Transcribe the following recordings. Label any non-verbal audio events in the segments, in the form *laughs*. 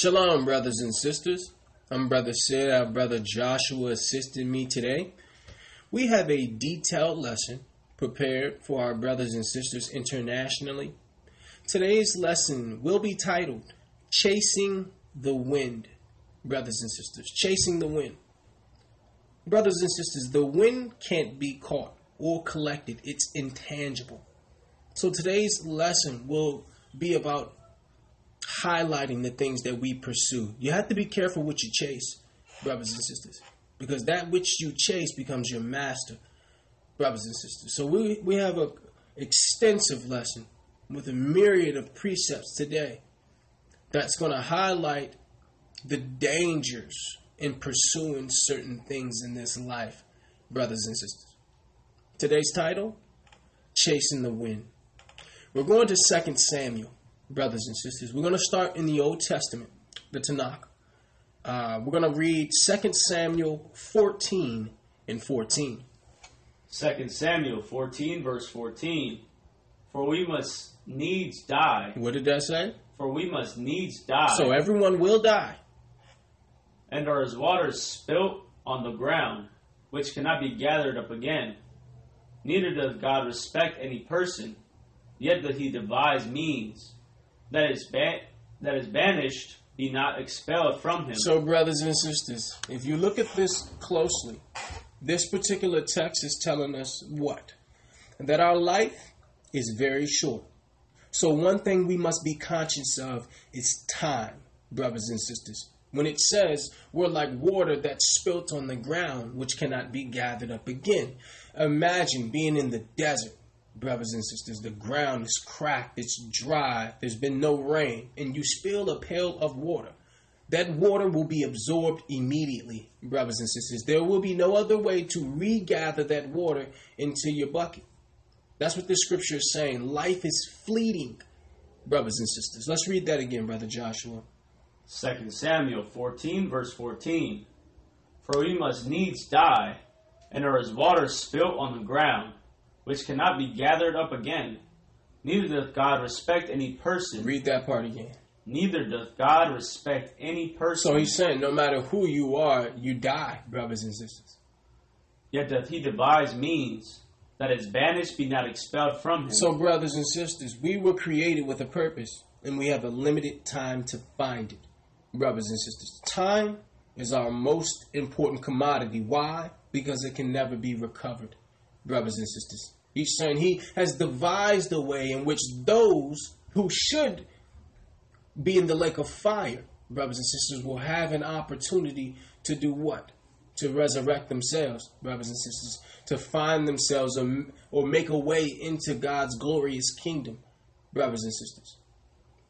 Shalom, brothers and sisters. I'm Brother Sid. Our brother Joshua assisted me today. We have a detailed lesson prepared for our brothers and sisters internationally. Today's lesson will be titled Chasing the Wind, brothers and sisters. Chasing the Wind. Brothers and sisters, the wind can't be caught or collected, it's intangible. So today's lesson will be about highlighting the things that we pursue. You have to be careful what you chase, brothers and sisters, because that which you chase becomes your master, brothers and sisters. So we, we have a extensive lesson with a myriad of precepts today that's going to highlight the dangers in pursuing certain things in this life, brothers and sisters. Today's title, Chasing the Wind. We're going to 2 Samuel brothers and sisters. We're going to start in the Old Testament, the Tanakh. Uh, we're going to read 2 Samuel 14 and 14. 2 Samuel 14, verse 14. For we must needs die. What did that say? For we must needs die. So everyone will die. And are as waters spilt on the ground, which cannot be gathered up again. Neither does God respect any person, yet doth he devise means that is ba- that is banished be not expelled from him. So, brothers and sisters, if you look at this closely, this particular text is telling us what? That our life is very short. So, one thing we must be conscious of is time, brothers and sisters. When it says we're like water that's spilt on the ground, which cannot be gathered up again. Imagine being in the desert brothers and sisters, the ground is cracked, it's dry, there's been no rain, and you spill a pail of water, that water will be absorbed immediately, brothers and sisters. There will be no other way to regather that water into your bucket. That's what the scripture is saying. Life is fleeting, brothers and sisters. Let's read that again, brother Joshua. 2 Samuel 14, verse 14. For we must needs die, and are as water spilt on the ground which cannot be gathered up again. Neither doth God respect any person. Read that part again. Neither doth God respect any person. So he's saying no matter who you are, you die, brothers and sisters. Yet doth he devise means that his banished be not expelled from him. So, brothers and sisters, we were created with a purpose, and we have a limited time to find it. Brothers and sisters, time is our most important commodity. Why? Because it can never be recovered, brothers and sisters. He's saying he has devised a way in which those who should be in the lake of fire, brothers and sisters, will have an opportunity to do what? To resurrect themselves, brothers and sisters, to find themselves or, or make a way into God's glorious kingdom, brothers and sisters.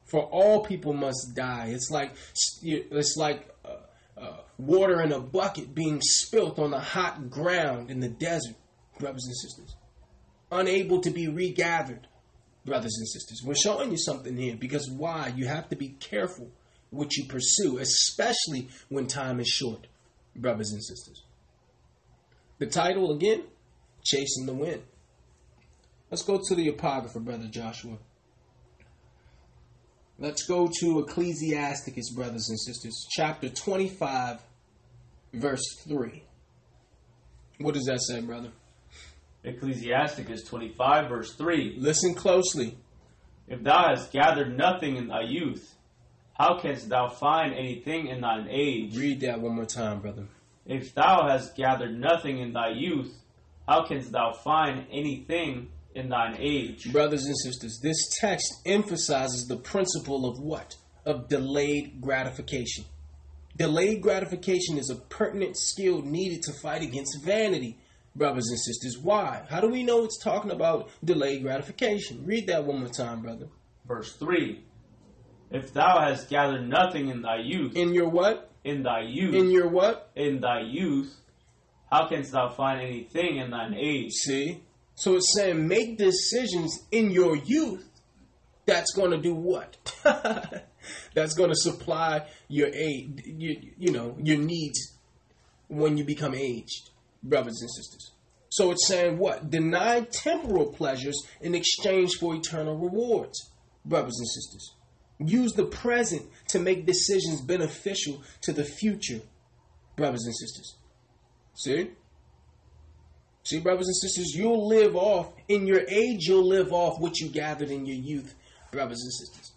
For all people must die. It's like it's like uh, uh, water in a bucket being spilt on the hot ground in the desert, brothers and sisters unable to be regathered, brothers and sisters. We're showing you something here because why? You have to be careful what you pursue, especially when time is short, brothers and sisters. The title again, Chasing the Wind. Let's go to the Apocrypha, Brother Joshua. Let's go to Ecclesiasticus, brothers and sisters, chapter 25, verse 3. What does that say, brother? Ecclesiasticus 25, verse 3. Listen closely. If thou hast gathered nothing in thy youth, how canst thou find anything in thine age? Read that one more time, brother. If thou hast gathered nothing in thy youth, how canst thou find anything in thine age? Brothers and sisters, this text emphasizes the principle of what? Of delayed gratification. Delayed gratification is a pertinent skill needed to fight against vanity brothers and sisters. Why? How do we know it's talking about delayed gratification? Read that one more time, brother. Verse 3 If thou hast gathered nothing in thy youth. In your what? In thy youth. In your what? In thy youth. How canst thou find anything in thine age? See? So it's saying make decisions in your youth that's going to do what? *laughs* that's going to supply your aid, you, you know, your needs when you become aged brothers and sisters. So it's saying what? Deny temporal pleasures in exchange for eternal rewards, brothers and sisters. Use the present to make decisions beneficial to the future, brothers and sisters. See? See, brothers and sisters, you'll live off, in your age, you'll live off what you gathered in your youth, brothers and sisters.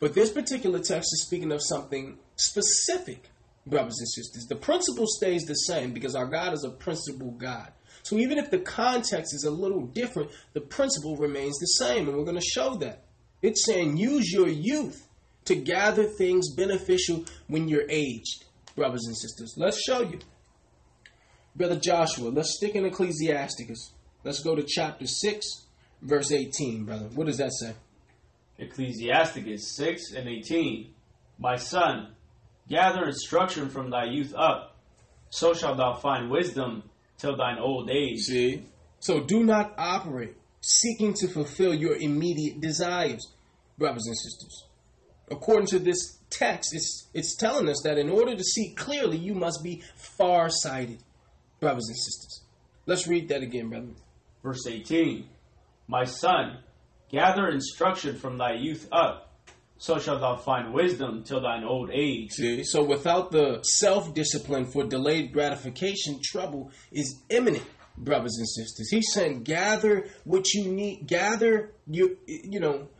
But this particular text is speaking of something specific, brothers and sisters. The principle stays the same because our God is a principle God. So even if the context is a little different, the principle remains the same, and we're going to show that. It's saying use your youth to gather things beneficial when you're aged, brothers and sisters. Let's show you. Brother Joshua, let's stick in Ecclesiasticus. Let's go to chapter 6, verse 18, brother. What does that say? Ecclesiasticus 6 and 18. My son, gather instruction from thy youth up, so shalt thou find wisdom till thine old age. See? So do not operate seeking to fulfill your immediate desires, brothers and sisters. According to this text, it's, it's telling us that in order to see clearly, you must be far-sighted, brothers and sisters. Let's read that again, brother. Verse 18 My son, gather instruction from thy youth up, so shalt thou find wisdom till thine old age. See, so without the self discipline for delayed gratification, trouble is imminent, brothers and sisters. He's saying, gather what you need, gather you, you know,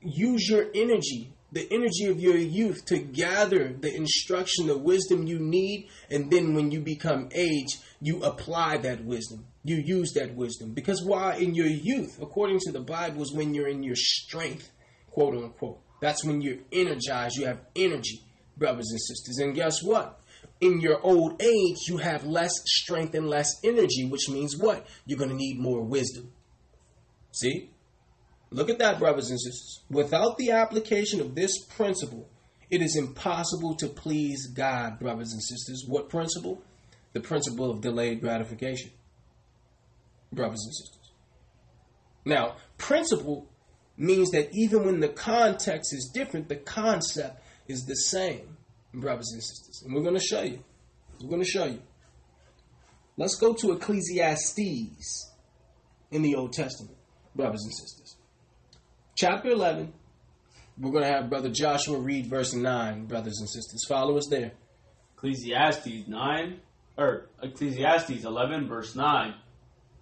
use your energy, the energy of your youth to gather the instruction, the wisdom you need, and then when you become age, you apply that wisdom. You use that wisdom. Because why in your youth, according to the Bible, is when you're in your strength, quote unquote. That's when you're energized, you have energy, brothers and sisters. And guess what? In your old age, you have less strength and less energy, which means what? You're going to need more wisdom. See? Look at that, brothers and sisters. Without the application of this principle, it is impossible to please God, brothers and sisters. What principle? The principle of delayed gratification, brothers and sisters. Now, principle means that even when the context is different, the concept is the same, brothers and sisters. And we're going to show you. We're going to show you. Let's go to Ecclesiastes in the Old Testament, brothers and sisters. Chapter 11. We're going to have Brother Joshua read verse 9, brothers and sisters. Follow us there. Ecclesiastes 9, or Ecclesiastes 11, verse 9.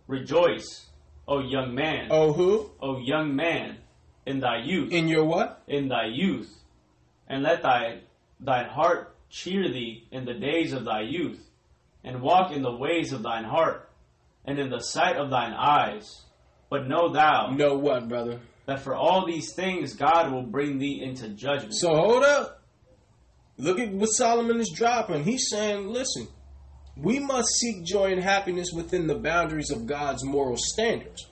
Rejoice, O young man. Oh, who? O young man, in thy youth. In your what? In thy youth. And let thy thine heart cheer thee in the days of thy youth, and walk in the ways of thine heart, and in the sight of thine eyes. But know thou Know what, brother? that for all these things God will bring thee into judgment. So hold up. Look at what Solomon is dropping. He's saying, listen, we must seek joy and happiness within the boundaries of God's moral standards.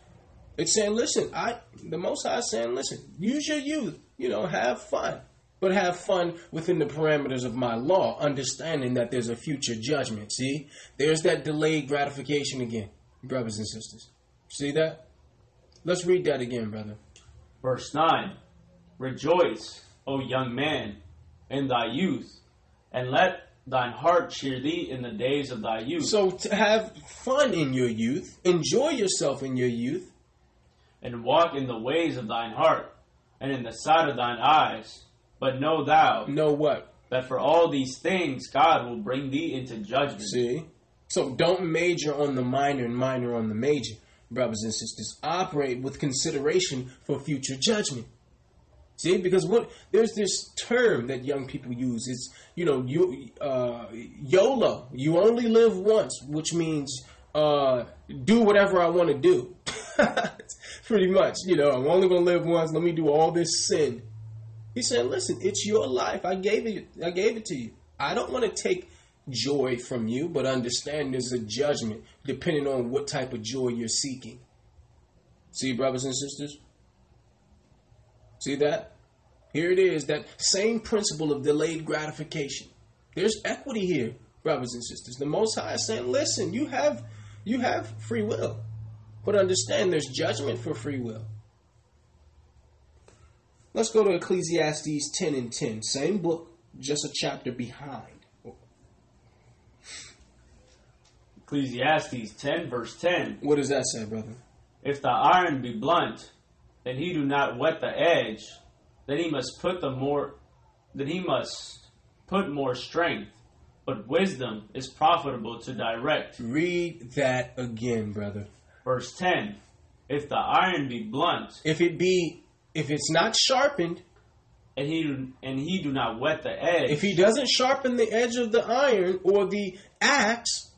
It's saying, listen, I the most high is saying, listen, use your youth, you know, have fun. But have fun within the parameters of my law, understanding that there's a future judgment. See? There's that delayed gratification again, brothers and sisters. See that? Let's read that again, brother. Verse 9 Rejoice, O young man, in thy youth, and let thine heart cheer thee in the days of thy youth. So to have fun in your youth, enjoy yourself in your youth, and walk in the ways of thine heart, and in the sight of thine eyes. But know thou know what? that for all these things God will bring thee into judgment. See? So don't major on the minor and minor on the major, brothers and sisters. Operate with consideration for future judgment. See, because what there's this term that young people use. It's you know you uh, YOLO. You only live once, which means uh, do whatever I want to do. *laughs* Pretty much, you know, I'm only gonna live once. Let me do all this sin. He said, "Listen, it's your life. I gave it. I gave it to you. I don't want to take joy from you, but understand there's a judgment depending on what type of joy you're seeking. See, brothers and sisters? See that? Here it is, that same principle of delayed gratification. There's equity here, brothers and sisters. The Most High is saying, listen, you have you have free will. But understand there's judgment for free will. Let's go to Ecclesiastes 10 and 10. Same book, just a chapter behind. Ecclesiastes 10, verse 10. What does that say, brother? If the iron be blunt, and he do not whet the edge, then he must put the more then he must put more strength. But wisdom is profitable to direct. Read that again, brother. Verse 10 If the iron be blunt, If it be, if it's not sharpened, and he, and he do not whet the edge, if he doesn't sharpen the edge of the iron or the axe,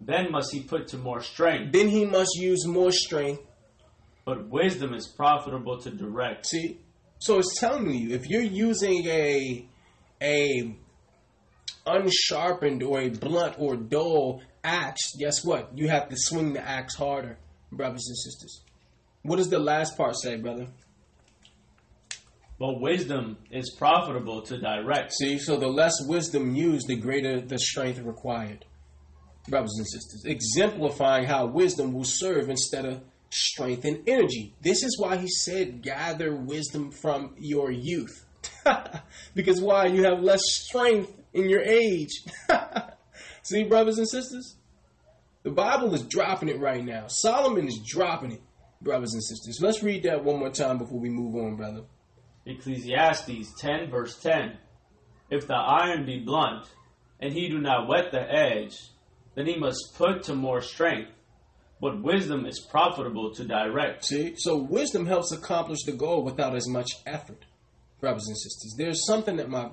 then must he put to more strength. then he must use more strength. But wisdom is profitable to direct. See, so it's telling you if you're using a a unsharpened or a blunt or dull axe, guess what? You have to swing the axe harder, brothers and sisters. What does the last part say, brother? But wisdom is profitable to direct. See, so the less wisdom used, the greater the strength required. Brothers and sisters, exemplifying how wisdom will serve instead of strength and energy. This is why he said, gather wisdom from your youth. *laughs* because why? You have less strength in your age. *laughs* See, brothers and sisters? The Bible is dropping it right now. Solomon is dropping it, brothers and sisters. Let's read that one more time before we move on, brother. Ecclesiastes 10, verse 10. If the iron be blunt, and he do not whet the edge, then he must put to more strength. But wisdom is profitable to direct. See, so wisdom helps accomplish the goal without as much effort, brothers and sisters. There's something that my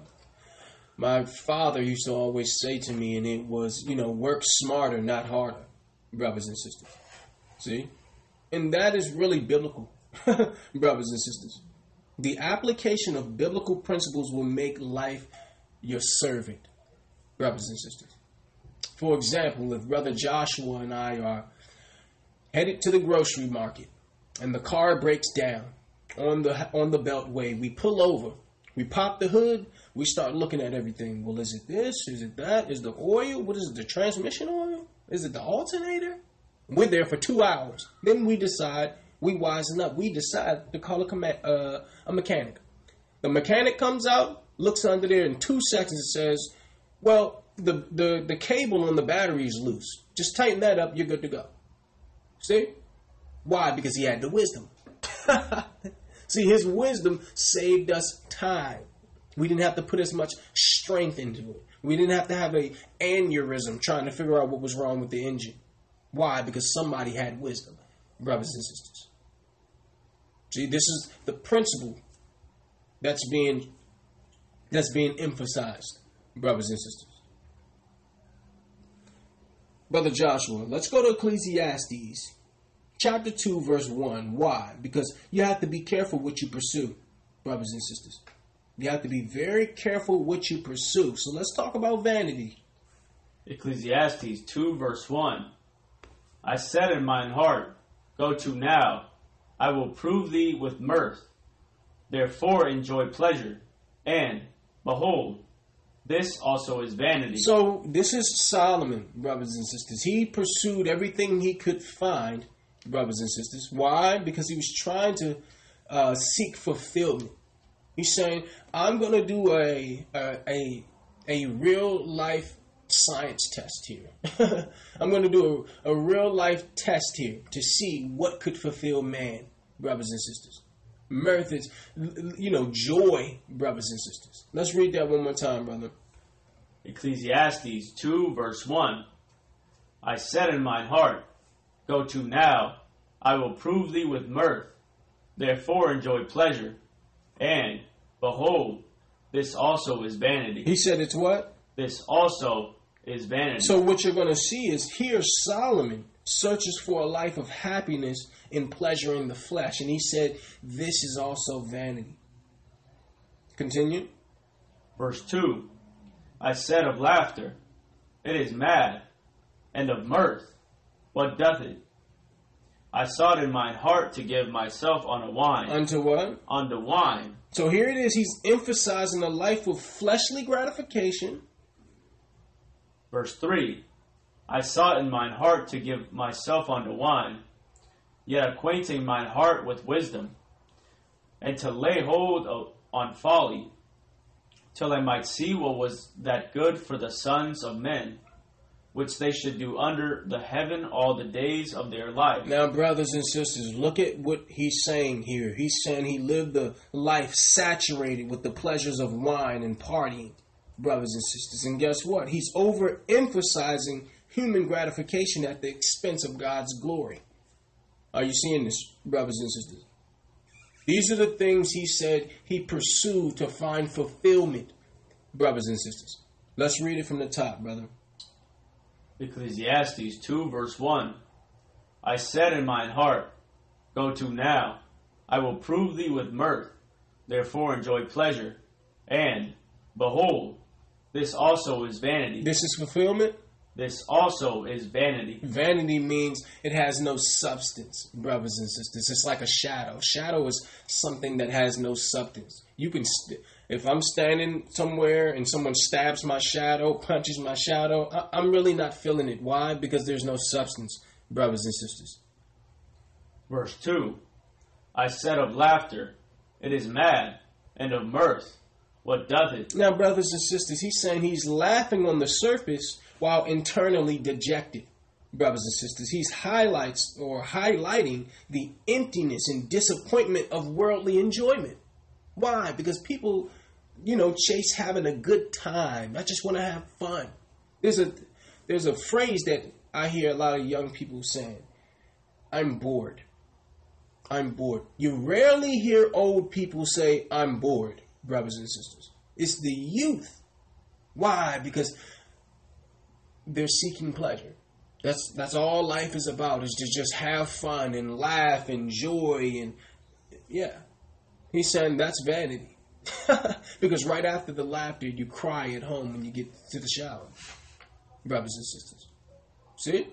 my father used to always say to me, and it was, you know, work smarter, not harder, brothers and sisters. See, and that is really biblical, *laughs* brothers and sisters. The application of biblical principles will make life your servant, brothers and sisters. For example, if Brother Joshua and I are headed to the grocery market and the car breaks down on the on the beltway, we pull over, we pop the hood, we start looking at everything. Well, is it this? Is it that? Is the oil? What is it? The transmission oil? Is it the alternator? We're there for two hours. Then we decide we wisen up. We decide to call a, uh, a mechanic. The mechanic comes out, looks under there in two seconds, and says, "Well, the the the cable on the battery is loose. Just tighten that up. You're good to go." See? Why? Because he had the wisdom. *laughs* See, his wisdom saved us time. We didn't have to put as much strength into it. We didn't have to have a aneurysm trying to figure out what was wrong with the engine. Why? Because somebody had wisdom, brothers and sisters. See, this is the principle that's being that's being emphasized, brothers and sisters. Brother Joshua, let's go to Ecclesiastes chapter 2, verse 1. Why? Because you have to be careful what you pursue, brothers and sisters. You have to be very careful what you pursue. So let's talk about vanity. Ecclesiastes 2, verse 1. I said in mine heart, Go to now, I will prove thee with mirth. Therefore enjoy pleasure. And, behold, this also is vanity. So this is Solomon, brothers and sisters. He pursued everything he could find, brothers and sisters. Why? Because he was trying to uh, seek fulfillment. He's saying, "I'm going to do a a a, a real life science test here. *laughs* I'm going to do a, a real life test here to see what could fulfill man, brothers and sisters. Mirth is, you know, joy, brothers and sisters. Let's read that one more time, brother. Ecclesiastes 2, verse 1. I said in mine heart, Go to now, I will prove thee with mirth. Therefore enjoy pleasure. And, behold, this also is vanity. He said it's what? This also is vanity. So what you're going to see is here Solomon searches for a life of happiness in pleasure in the flesh. And he said, this is also vanity. Continue. Verse 2 I said of laughter, It is mad, and of mirth, What doth it? I sought in mine heart to give myself on a wine. Unto what? Unto wine. So here it is. He's emphasizing a life of fleshly gratification. Verse 3 I sought in mine heart to give myself unto wine, yet acquainting mine heart with wisdom, and to lay hold of, on folly, till I might see what was that good for the sons of men. Which they should do under the heaven all the days of their life. Now, brothers and sisters, look at what he's saying here. He's saying he lived a life saturated with the pleasures of wine and partying, brothers and sisters. And guess what? He's overemphasizing human gratification at the expense of God's glory. Are you seeing this, brothers and sisters? These are the things he said he pursued to find fulfillment, brothers and sisters. Let's read it from the top, brother. Ecclesiastes 2, verse 1. I said in mine heart, Go to now, I will prove thee with mirth, therefore enjoy pleasure. And, behold, this also is vanity. This is fulfillment? This also is vanity. Vanity means it has no substance, brothers and sisters. It's like a shadow. Shadow is something that has no substance. You can, st- if I'm standing somewhere and someone stabs my shadow, *laughs* punches my shadow, I- I'm really not feeling it. Why? Because there's no substance, brothers and sisters. Verse 2 I said of laughter, it is mad, and of mirth, what doth it? Now, brothers and sisters, he's saying he's laughing on the surface while internally dejected. Brothers and sisters, he's highlights or highlighting the emptiness and disappointment of worldly enjoyment. Why? Because people, you know, chase having a good time. I just want to have fun. There's a there's a phrase that I hear a lot of young people saying. I'm bored. I'm bored. You rarely hear old people say, I'm bored, brothers and sisters. It's the youth. Why? Because they're seeking pleasure. That's that's all life is about is to just have fun and laugh and joy and yeah. He's saying that's vanity. *laughs* because right after the laughter you cry at home when you get to the shower. Brothers and sisters. See?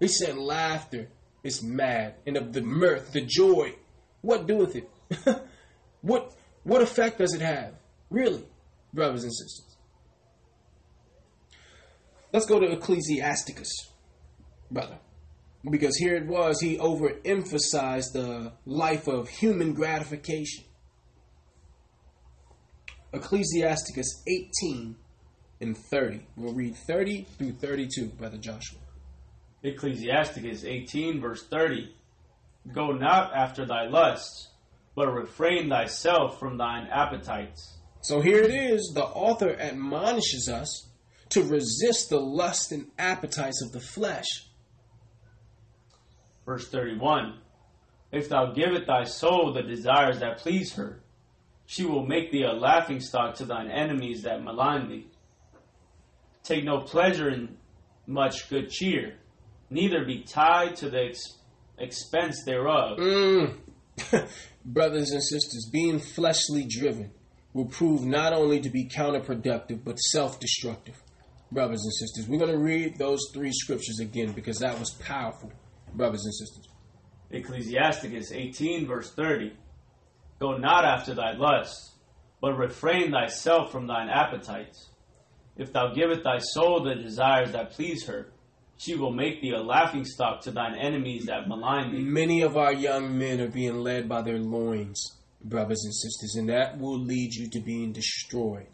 He said, laughter is mad and of the mirth, the joy. What doeth it? *laughs* what what effect does it have? Really, brothers and sisters. Let's go to Ecclesiasticus, brother. Because here it was, he overemphasized the life of human gratification. Ecclesiasticus 18 and 30. We'll read 30 through 32, Brother Joshua. Ecclesiasticus 18, verse 30. Go not after thy lusts, but refrain thyself from thine appetites. So here it is. The author admonishes us to resist the lust and appetites of the flesh. Verse 31 If thou give it thy soul the desires that please her, she will make thee a laughing stock to thine enemies that malign thee. Take no pleasure in much good cheer, neither be tied to the ex- expense thereof. Mm. *laughs* Brothers and sisters, being fleshly driven will prove not only to be counterproductive but self destructive. Brothers and sisters, we're going to read those three scriptures again because that was powerful, brothers and sisters. Ecclesiasticus 18, verse 30. Go not after thy lusts, but refrain thyself from thine appetites. If thou givest thy soul the desires that please her, she will make thee a laughing stock to thine enemies that malign thee. Many of our young men are being led by their loins, brothers and sisters, and that will lead you to being destroyed.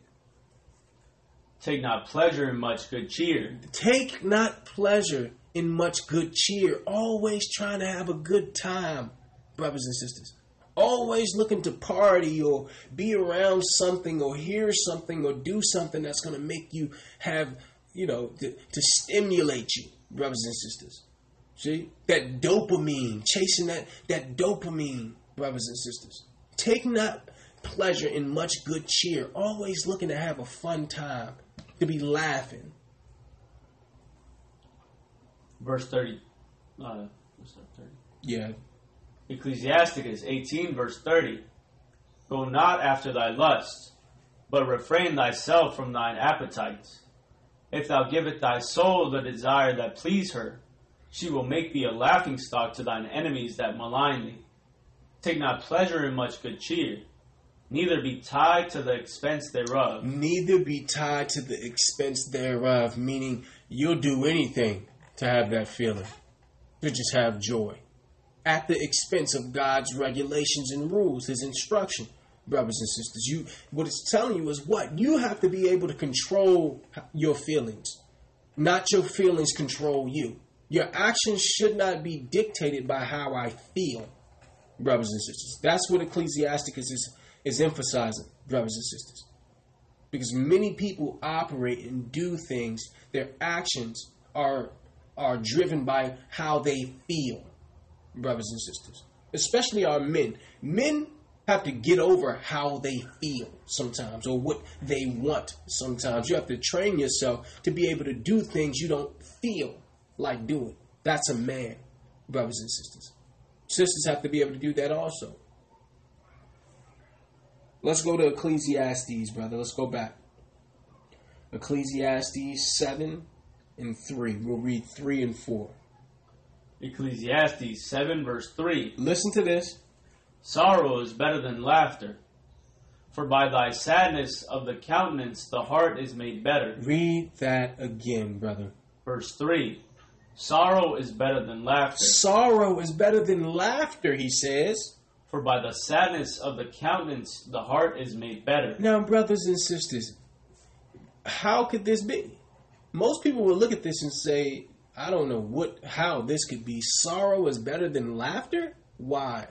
Take not pleasure in much good cheer. Take not pleasure in much good cheer, always trying to have a good time, brothers and sisters. Always looking to party or be around something or hear something or do something that's going to make you have, you know, to, to stimulate you, brothers and sisters. See? That dopamine, chasing that, that dopamine, brothers and sisters. Take not pleasure in much good cheer, always looking to have a fun time, to be laughing. Verse 30. Uh, verse 30. Yeah. Ecclesiasticus 18, verse 30. Go not after thy lusts, but refrain thyself from thine appetites. If thou givest thy soul the desire that please her, she will make thee a laughing stock to thine enemies that malign thee. Take not pleasure in much good cheer, neither be tied to the expense thereof. Neither be tied to the expense thereof, meaning you'll do anything to have that feeling, to just have joy, at the expense of God's regulations and rules, His instruction. Brothers and sisters, you what it's telling you is what you have to be able to control your feelings. not your feelings control you. Your actions should not be dictated by how I feel, brothers and sisters. That's what Ecclesiasticus is, is emphasizing, brothers and sisters. Because many people operate and do things, their actions are are driven by how they feel, brothers and sisters. Especially our men. Men have to get over how they feel sometimes or what they want sometimes. You have to train yourself to be able to do things you don't feel like doing. That's a man, brothers and sisters. Sisters have to be able to do that also. Let's go to Ecclesiastes, brother. Let's go back. Ecclesiastes 7 and 3. We'll read 3 and 4. Ecclesiastes 7, verse 3. Listen to this. Sorrow is better than laughter, for by thy sadness of the countenance the heart is made better. Read that again, brother. Verse 3. Sorrow is better than laughter, Sorrow is better than laughter, he says. for by the sadness of the countenance the heart is made better. Now, brothers and sisters, how could this be? Most people will look at this and say, I don't know what how this could be. Sorrow is better than laughter? Why?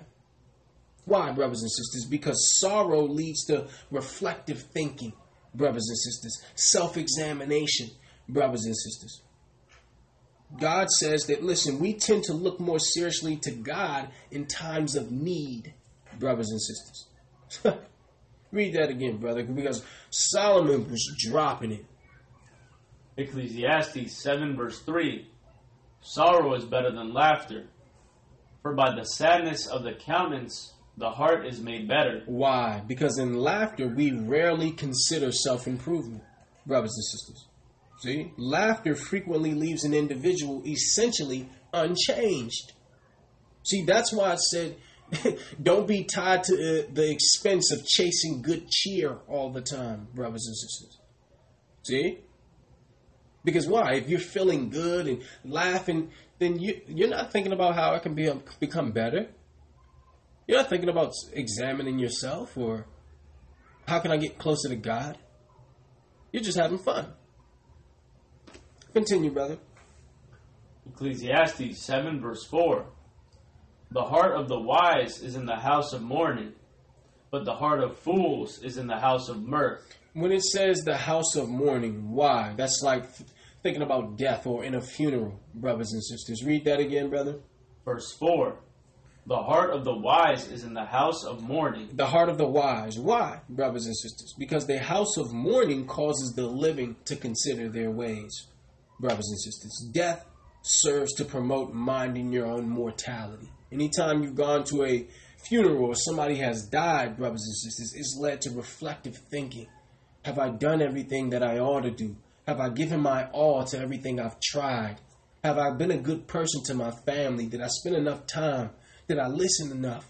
Why, brothers and sisters? Because sorrow leads to reflective thinking, brothers and sisters, self examination, brothers and sisters. God says that, listen, we tend to look more seriously to God in times of need, brothers and sisters. *laughs* Read that again, brother, because Solomon was dropping it. Ecclesiastes 7, verse 3. Sorrow is better than laughter, for by the sadness of the countenance the heart is made better. Why? Because in laughter, we rarely consider self improvement, brothers and sisters. See? Laughter frequently leaves an individual essentially unchanged. See, that's why I said *laughs* don't be tied to uh, the expense of chasing good cheer all the time, brothers and sisters. See? Because why? If you're feeling good and laughing, then you, you're not thinking about how I can be, become better. You're not thinking about examining yourself or how can I get closer to God. You're just having fun. Continue, brother. Ecclesiastes 7, verse 4. The heart of the wise is in the house of mourning, but the heart of fools is in the house of mirth. When it says the house of mourning, why? That's like thinking about death or in a funeral, brothers and sisters. Read that again, brother. Verse 4. The heart of the wise is in the house of mourning, The heart of the wise. Why, brothers and sisters? Because the house of mourning causes the living to consider their ways, brothers and sisters. Death serves to promote minding your own mortality. Anytime you've gone to a funeral or somebody has died, brothers and sisters, it's led to reflective thinking. Have I done everything that I ought to do? Have I given my all to everything I've tried? Have I been a good person to my family? Did I spend enough time? Did I listen enough?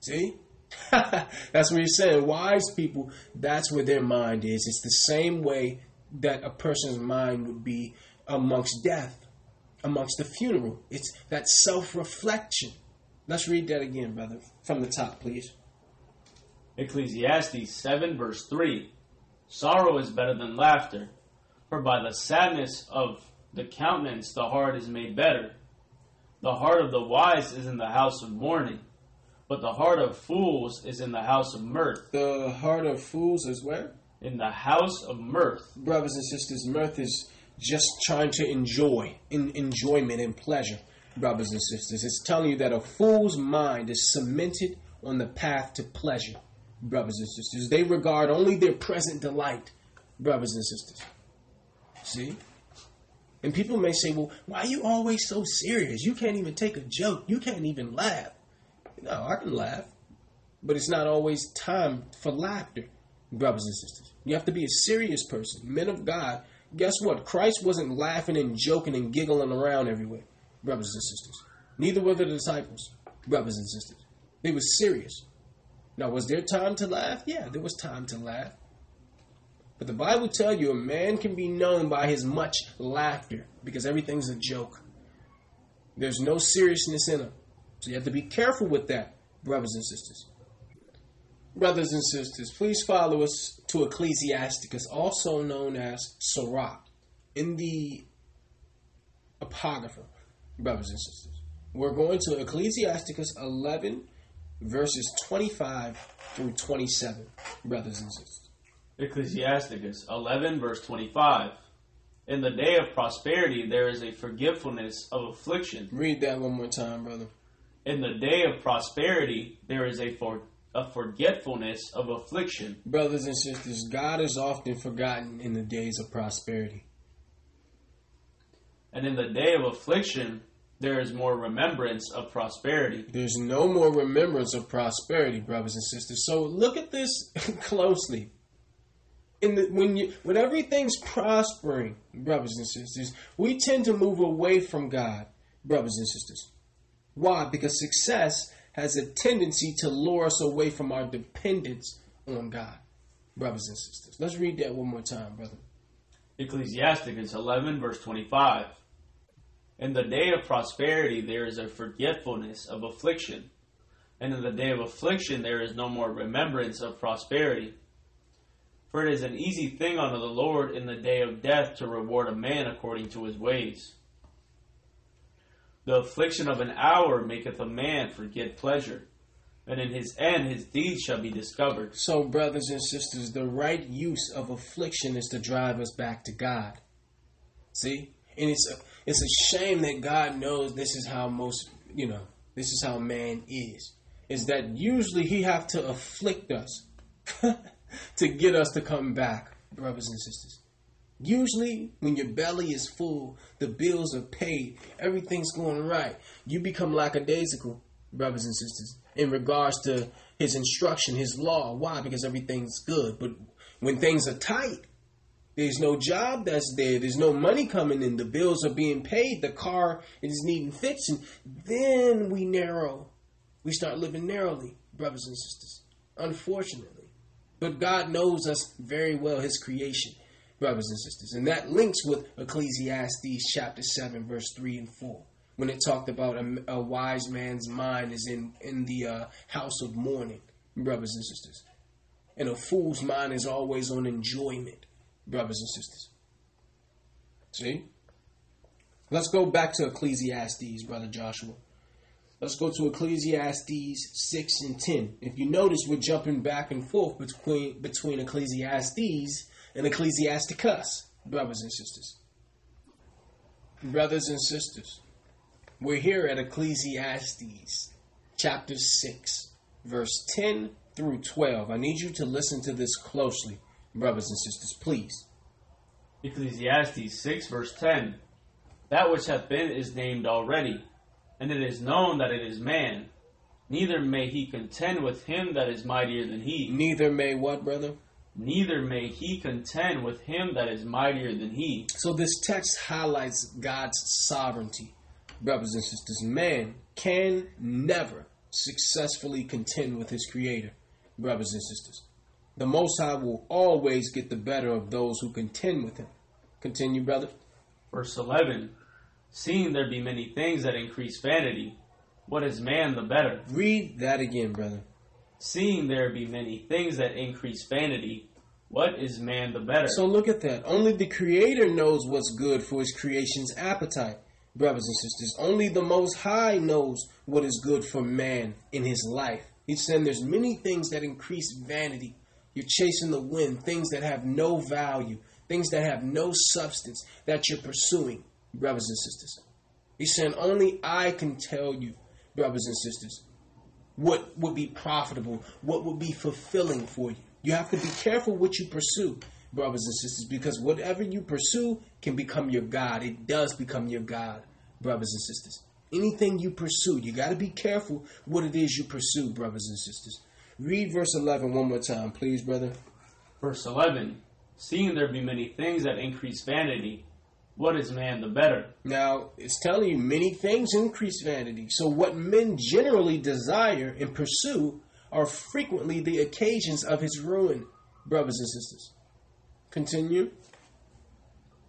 See? *laughs* that's what he's saying. Wise people, that's where their mind is. It's the same way that a person's mind would be amongst death, amongst the funeral. It's that self reflection. Let's read that again, brother, from the top, please. Ecclesiastes 7, verse 3 Sorrow is better than laughter, for by the sadness of the countenance the heart is made better. The heart of the wise is in the house of mourning, but the heart of fools is in the house of mirth. The heart of fools is where? In the house of mirth. Brothers and sisters, mirth is just trying to enjoy, in enjoyment and pleasure, brothers and sisters. It's telling you that a fool's mind is cemented on the path to pleasure, brothers and sisters. They regard only their present delight, brothers and sisters. See? And people may say, well, why are you always so serious? You can't even take a joke. You can't even laugh. No, I can laugh. But it's not always time for laughter, brothers and sisters. You have to be a serious person. Men of God, guess what? Christ wasn't laughing and joking and giggling around everywhere, brothers and sisters. Neither were the disciples, brothers and sisters. They were serious. Now, was there time to laugh? Yeah, there was time to laugh. But the Bible tells you a man can be known by his much laughter because everything's a joke. There's no seriousness in him. So you have to be careful with that, brothers and sisters. Brothers and sisters, please follow us to Ecclesiasticus, also known as Sirach. in the Apocrypha, brothers and sisters. We're going to Ecclesiasticus 11, verses 25 through 27, brothers and sisters. Ecclesiasticus 11, verse 25. In the day of prosperity, there is a forgetfulness of affliction. Read that one more time, brother. In the day of prosperity, there is a, for, a forgetfulness of affliction. Brothers and sisters, God is often forgotten in the days of prosperity. And in the day of affliction, there is more remembrance of prosperity. There's no more remembrance of prosperity, brothers and sisters. So look at this *laughs* closely. In the, when you when everything's prospering, brothers and sisters, we tend to move away from God, brothers and sisters. Why? Because success has a tendency to lure us away from our dependence on God, brothers and sisters. Let's read that one more time, brother. Ecclesiasticus 11, verse 25. In the day of prosperity, there is a forgetfulness of affliction, and in the day of affliction, there is no more remembrance of prosperity. For it is an easy thing unto the Lord in the day of death to reward a man according to his ways. The affliction of an hour maketh a man forget pleasure, and in his end his deeds shall be discovered. So, brothers and sisters, the right use of affliction is to drive us back to God. See? And it's a, it's a shame that God knows this is how most, you know, this is how man is. Is that usually he have to afflict us *laughs* to get us to come back, brothers and sisters. Usually, when your belly is full, the bills are paid, everything's going right, you become lackadaisical, brothers and sisters, in regards to his instruction, his law. Why? Because everything's good. But when things are tight, there's no job that's there, there's no money coming in, the bills are being paid, the car is needing fixing, then we narrow. We start living narrowly, brothers and sisters, unfortunately. But God knows us very well, His creation, brothers and sisters. And that links with Ecclesiastes chapter 7, verse 3 and 4, when it talked about a, a wise man's mind is in, in the uh, house of mourning, brothers and sisters. And a fool's mind is always on enjoyment, brothers and sisters. See? Let's go back to Ecclesiastes, brother Joshua. Let's go to Ecclesiastes 6 and 10. If you notice, we're jumping back and forth between, between Ecclesiastes and Ecclesiasticus, brothers and sisters. Brothers and sisters, we're here at Ecclesiastes chapter 6, verse 10 through 12. I need you to listen to this closely, brothers and sisters, please. Ecclesiastes 6, verse 10. That which hath been is named already, and it is known that it is man. Neither may he contend with him that is mightier than he. Neither may what, brother? Neither may he contend with him that is mightier than he. So this text highlights God's sovereignty, brothers and sisters. Man can never successfully contend with his creator, brothers and sisters. The Most High will always get the better of those who contend with him. Continue, brother. Verse 11 Seeing there be many things that increase vanity, what is man the better? Read that again, brother. Seeing there be many things that increase vanity, what is man the better? So look at that. Only the Creator knows what's good for his creation's appetite, brothers and sisters. Only the Most High knows what is good for man in his life. He's saying there's many things that increase vanity. You're chasing the wind, things that have no value, things that have no substance that you're pursuing, brothers and sisters. He's saying only I can tell you, brothers and sisters, what would be profitable, what would be fulfilling for you. You have to be careful what you pursue, brothers and sisters, because whatever you pursue can become your God. It does become your God, brothers and sisters. Anything you pursue, you got to be careful what it is you pursue, brothers and sisters. Read verse 11 one more time, please, brother. Verse 11 Seeing there be many things that increase vanity, what is man the better? Now, it's telling you many things increase vanity. So, what men generally desire and pursue are frequently the occasions of his ruin, brothers and sisters. Continue.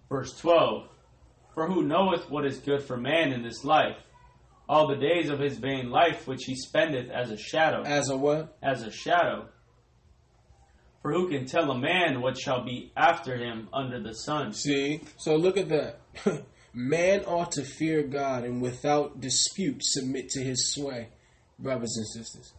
Verse 12 For who knoweth what is good for man in this life? All the days of his vain life which he spendeth as a shadow. As a what? As a shadow. For who can tell a man what shall be after him under the sun? See? So look at that. *laughs* Man ought to fear God and without dispute submit to his sway, brothers and sisters.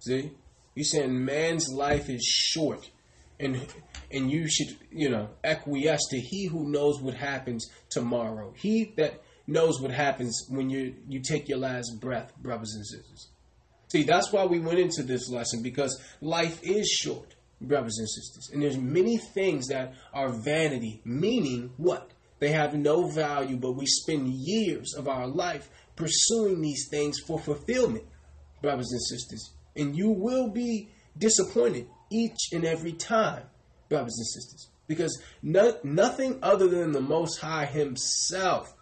See? He's saying man's life is short and and you should, you know, acquiesce to he who knows what happens tomorrow. He that knows what happens when you you take your last breath, brothers and sisters. See, that's why we went into this lesson because life is short, brothers and sisters. And there's many things that are vanity, meaning what? They have no value, but we spend years of our life pursuing these things for fulfillment, brothers and sisters. And you will be disappointed each and every time, brothers and sisters, because no, nothing other than the Most High Himself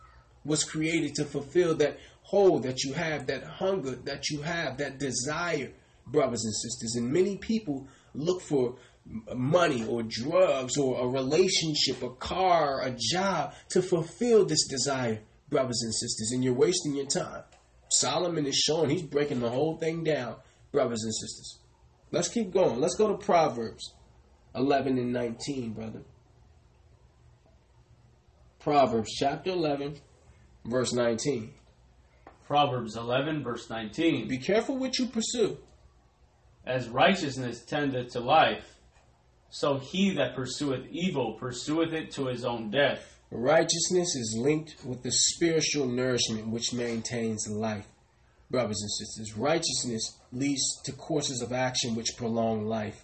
was created to fulfill that hole that you have, that hunger that you have, that desire, brothers and sisters. And many people look for money or drugs or a relationship, a car, a job to fulfill this desire, brothers and sisters, and you're wasting your time. Solomon is showing he's breaking the whole thing down, brothers and sisters. Let's keep going. Let's go to Proverbs 11 and 19, brother. Proverbs chapter 11, verse 19. Proverbs 11, verse 19. Be careful what you pursue. As righteousness tendeth to life, so he that pursueth evil pursueth it to his own death. Righteousness is linked with the spiritual nourishment which maintains life. Brothers and sisters, righteousness leads to courses of action which prolong life.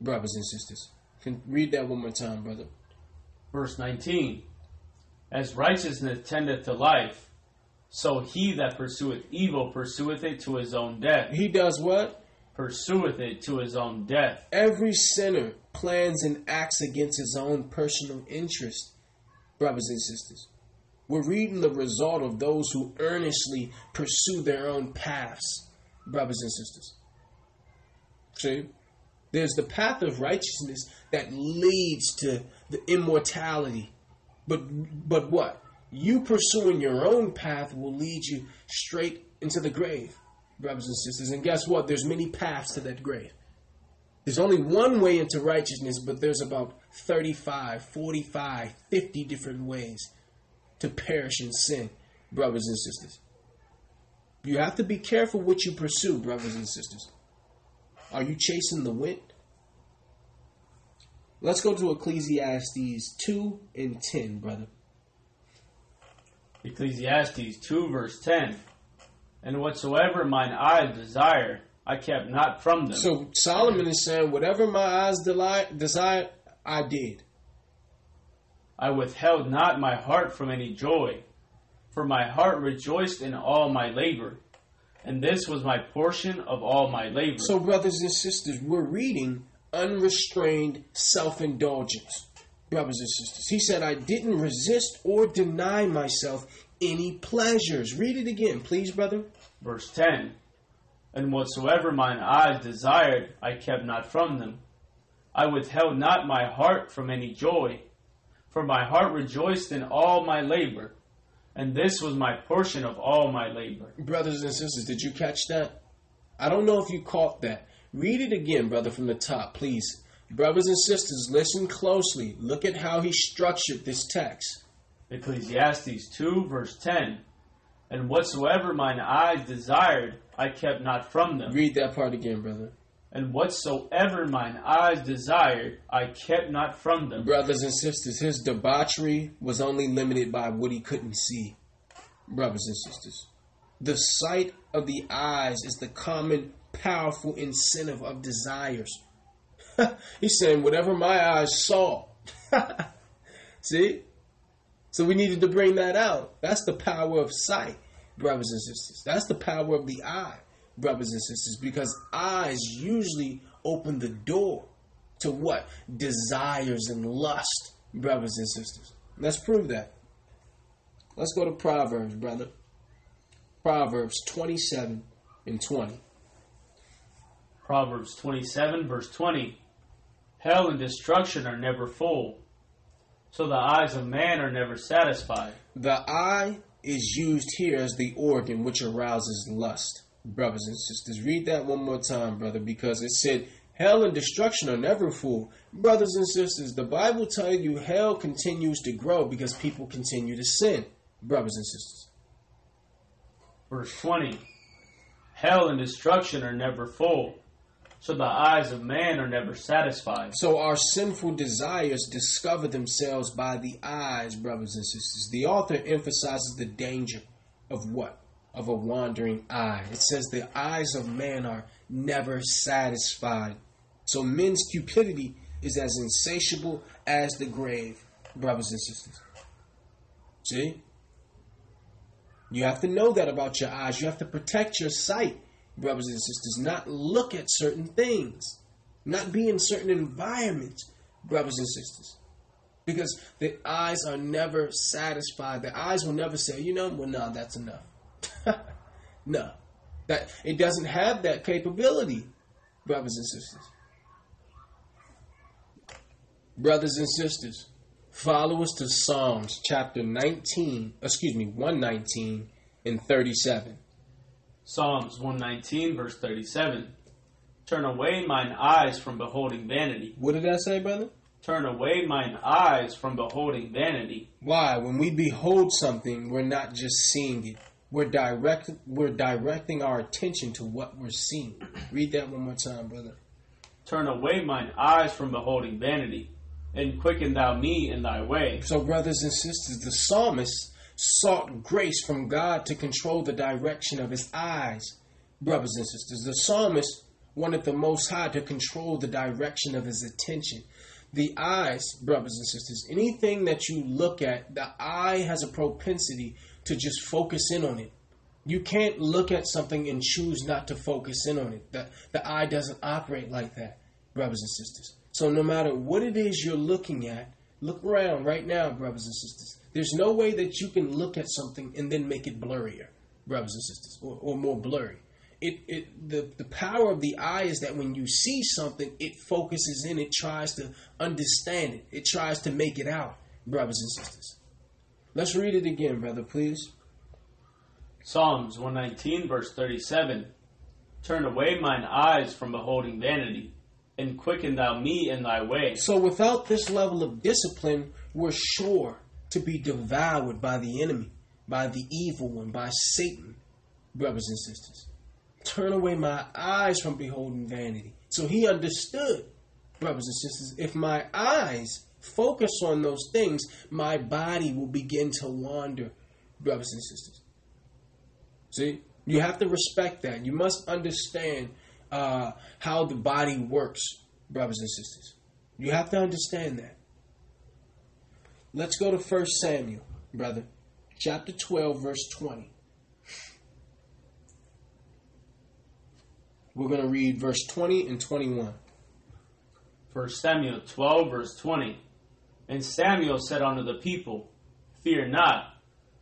Brothers and sisters, can read that one more time, brother. Verse 19 As righteousness tendeth to life, so he that pursueth evil pursueth it to his own death. He does what? Pursueth it to his own death. Every sinner plans and acts against his own personal interest, brothers and sisters. We're reading the result of those who earnestly pursue their own paths, brothers and sisters. See? There's the path of righteousness that leads to the immortality. But but what? You pursuing your own path will lead you straight into the grave, brothers and sisters. And guess what? There's many paths to that grave. There's only one way into righteousness, but there's about 35, 45, 50 different ways to perish in sin, brothers and sisters. You have to be careful what you pursue, brothers and sisters. Are you chasing the wind? Let's go to Ecclesiastes 2 and 10, brother. Ecclesiastes 2, verse 10. And whatsoever mine eyes desire, I kept not from them. So Solomon is saying, whatever my eyes desire, I did. I withheld not my heart from any joy, for my heart rejoiced in all my labor, and this was my portion of all my labor. So, brothers and sisters, we're reading unrestrained self indulgence. Brothers and sisters, he said, I didn't resist or deny myself any pleasures. Read it again, please, brother. Verse 10 And whatsoever mine eyes desired, I kept not from them. I withheld not my heart from any joy, for my heart rejoiced in all my labor, and this was my portion of all my labor. Brothers and sisters, did you catch that? I don't know if you caught that. Read it again, brother, from the top, please. Brothers and sisters, listen closely. Look at how he structured this text. Ecclesiastes 2, verse 10. And whatsoever mine eyes desired, I kept not from them. Read that part again, brother. And whatsoever mine eyes desired, I kept not from them. Brothers and sisters, his debauchery was only limited by what he couldn't see. Brothers and sisters, the sight of the eyes is the common, powerful incentive of desires. *laughs* He's saying, whatever my eyes saw. *laughs* See? So we needed to bring that out. That's the power of sight, brothers and sisters. That's the power of the eye, brothers and sisters, because eyes usually open the door to what? Desires and lust, brothers and sisters. Let's prove that. Let's go to Proverbs, brother. Proverbs 27 and 20. Proverbs 27, verse 20. Hell and destruction are never full, so the eyes of man are never satisfied. The eye is used here as the organ which arouses lust. Brothers and sisters, read that one more time, brother, because it said Hell and destruction are never full. Brothers and sisters, the Bible tells you hell continues to grow because people continue to sin. Brothers and sisters. Verse 20 Hell and destruction are never full, so the eyes of man are never satisfied. So our sinful desires discover themselves by the eyes, brothers and sisters. The author emphasizes the danger of what? Of a wandering eye. It says the eyes of man are never satisfied. So men's cupidity is as insatiable as the grave, brothers and sisters. See? You have to know that about your eyes. You have to protect your sight, brothers and sisters. Not look at certain things, not be in certain environments, brothers and sisters. Because the eyes are never satisfied. The eyes will never say, you know, well, no, that's enough. *laughs* no. That it doesn't have that capability, brothers and sisters. Brothers and sisters, follow us to Psalms chapter 19, excuse me, 119 and 37. Psalms 119, verse 37. Turn away mine eyes from beholding vanity. What did that say, brother? Turn away mine eyes from beholding vanity. Why? When we behold something, we're not just seeing it. We're direct we're directing our attention to what we're seeing. Read that one more time, brother. Turn away mine eyes from beholding vanity, and quicken thou me in thy way. So, brothers and sisters, the psalmist sought grace from God to control the direction of his eyes. Brothers and sisters, the psalmist wanted the Most High to control the direction of his attention. The eyes, brothers and sisters, anything that you look at, the eye has a propensity to just focus in on it. You can't look at something and choose not to focus in on it. The, the eye doesn't operate like that, brothers and sisters. So no matter what it is you're looking at, look around right now, brothers and sisters. There's no way that you can look at something and then make it blurrier, brothers and sisters, or, or more blurry. It, it the, the power of the eye is that when you see something, it focuses in, it tries to understand it, it tries to make it out, brothers and sisters. Let's read it again, brother, please. Psalms 119, verse 37. Turn away mine eyes from beholding vanity, and quicken thou me in thy way. So without this level of discipline, we're sure to be devoured by the enemy, by the evil one, by Satan, brothers and sisters. Turn away my eyes from beholding vanity. So he understood, brothers and sisters, if my eyes focus on those things, my body will begin to wander, brothers and sisters. See, you have to respect that. You must understand uh, how the body works, brothers and sisters. You have to understand that. Let's go to 1 Samuel, brother, chapter 12, verse 20. We're going to read verse 20 and 21. 1 Samuel 12, verse 20. And Samuel said unto the people, Fear not,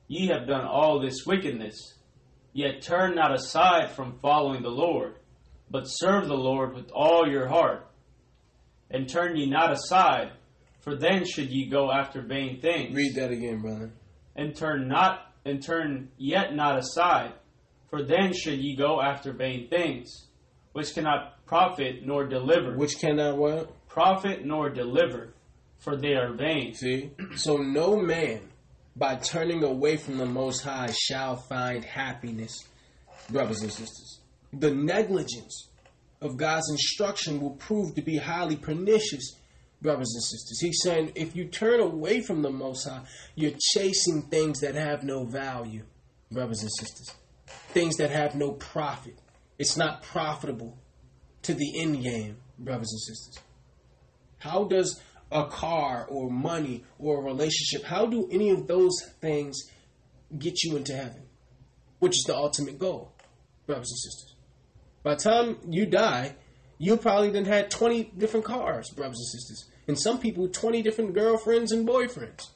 ye have done all this wickedness, yet turn not aside from following the Lord, but serve the Lord with all your heart. And turn ye not aside, for then should ye go after vain things. Read that again, brother. And turn not and turn yet not aside, for then should ye go after vain things, which cannot profit nor deliver. Which cannot what? Profit nor deliver for they are vain. See? So no man, by turning away from the Most High, shall find happiness, brothers and sisters. The negligence of God's instruction will prove to be highly pernicious, brothers and sisters. He's saying if you turn away from the Most High, you're chasing things that have no value, brothers and sisters. Things that have no profit. It's not profitable to the end game, brothers and sisters. How does a car or money or a relationship, how do any of those things get you into heaven? Which is the ultimate goal, brothers and sisters. By the time you die, you probably then had 20 different cars, brothers and sisters. And some people, 20 different girlfriends and boyfriends.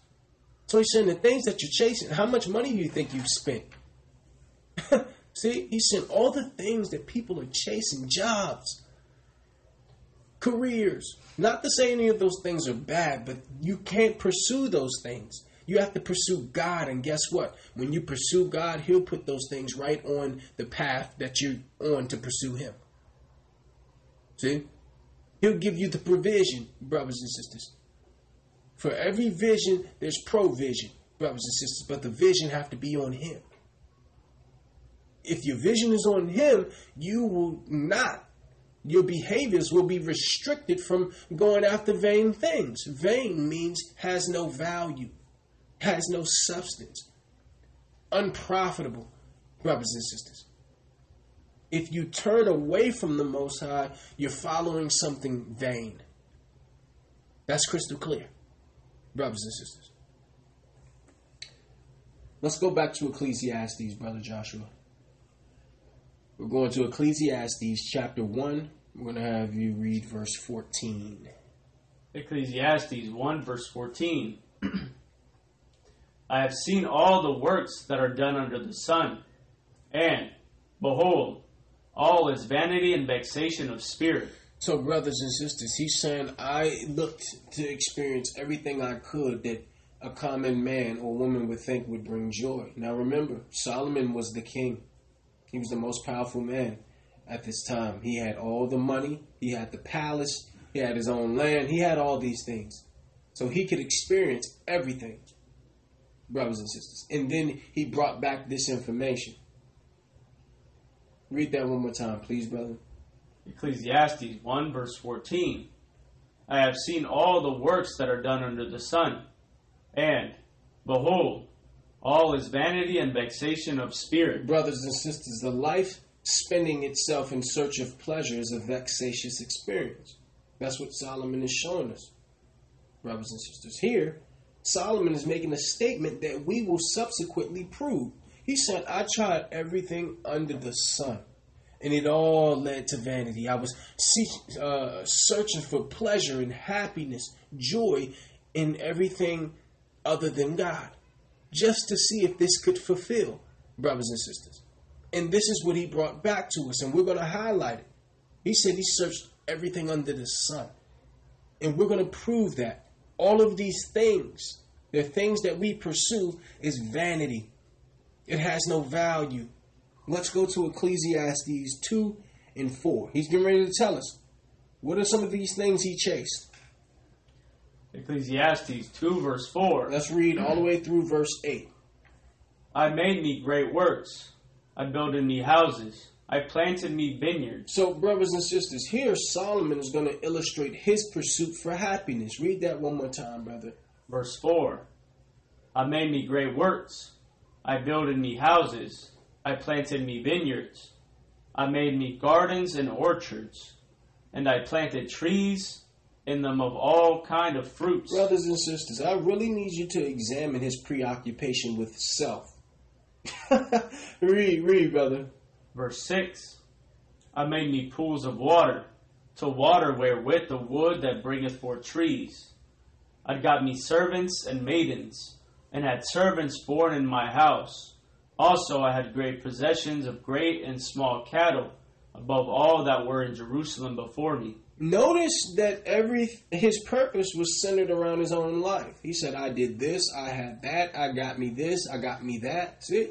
So he's saying the things that you're chasing, how much money do you think you've spent? *laughs* See, he's saying all the things that people are chasing jobs, careers. Not to say any of those things are bad, but you can't pursue those things. You have to pursue God, and guess what? When you pursue God, He'll put those things right on the path that you're on to pursue Him. See? He'll give you the provision, brothers and sisters. For every vision, there's provision, brothers and sisters, but the vision have to be on him. If your vision is on him, you will not your behaviors will be restricted from going after vain things. Vain means has no value, has no substance, unprofitable, brothers and sisters. If you turn away from the Most High, you're following something vain. That's crystal clear, brothers and sisters. Let's go back to Ecclesiastes, Brother Joshua. We're going to Ecclesiastes chapter 1. We're going to have you read verse 14. Ecclesiastes 1, verse 14. *clears throat* I have seen all the works that are done under the sun, and behold, all is vanity and vexation of spirit. So, brothers and sisters, he's saying, I looked to experience everything I could that a common man or woman would think would bring joy. Now, remember, Solomon was the king. He was the most powerful man at this time. He had all the money, he had the palace, he had his own land, he had all these things. So he could experience everything, brothers and sisters. And then he brought back this information. Read that one more time, please, brother. Ecclesiastes 1, verse 14. I have seen all the works that are done under the sun, and behold, all is vanity and vexation of spirit. Brothers and sisters, the life spending itself in search of pleasure is a vexatious experience. That's what Solomon is showing us, brothers and sisters. Here, Solomon is making a statement that we will subsequently prove. He said, I tried everything under the sun, and it all led to vanity. I was uh, searching for pleasure and happiness, joy in everything other than God just to see if this could fulfill, brothers and sisters. And this is what he brought back to us, and we're going to highlight it. He said he searched everything under the sun. And we're going to prove that all of these things, the things that we pursue, is vanity. It has no value. Let's go to Ecclesiastes 2 and 4. He's getting ready to tell us what are some of these things he chased. Ecclesiastes 2, verse 4. Let's read all the way through verse 8. I made me great works. I builded me houses. I planted me vineyards. So, brothers and sisters, here Solomon is going to illustrate his pursuit for happiness. Read that one more time, brother. Verse 4. I made me great works. I builded me houses. I planted me vineyards. I made me gardens and orchards. And I planted trees in them of all kind of fruits. Brothers and sisters, I really need you to examine his preoccupation with self. *laughs* read, read, brother. Verse 6 I made me pools of water, to water wherewith the wood that bringeth forth trees. I got me servants and maidens, and had servants born in my house. Also I had great possessions of great and small cattle, above all that were in Jerusalem before me. Notice that every his purpose was centered around his own life. He said, "I did this, I had that, I got me this, I got me that." See,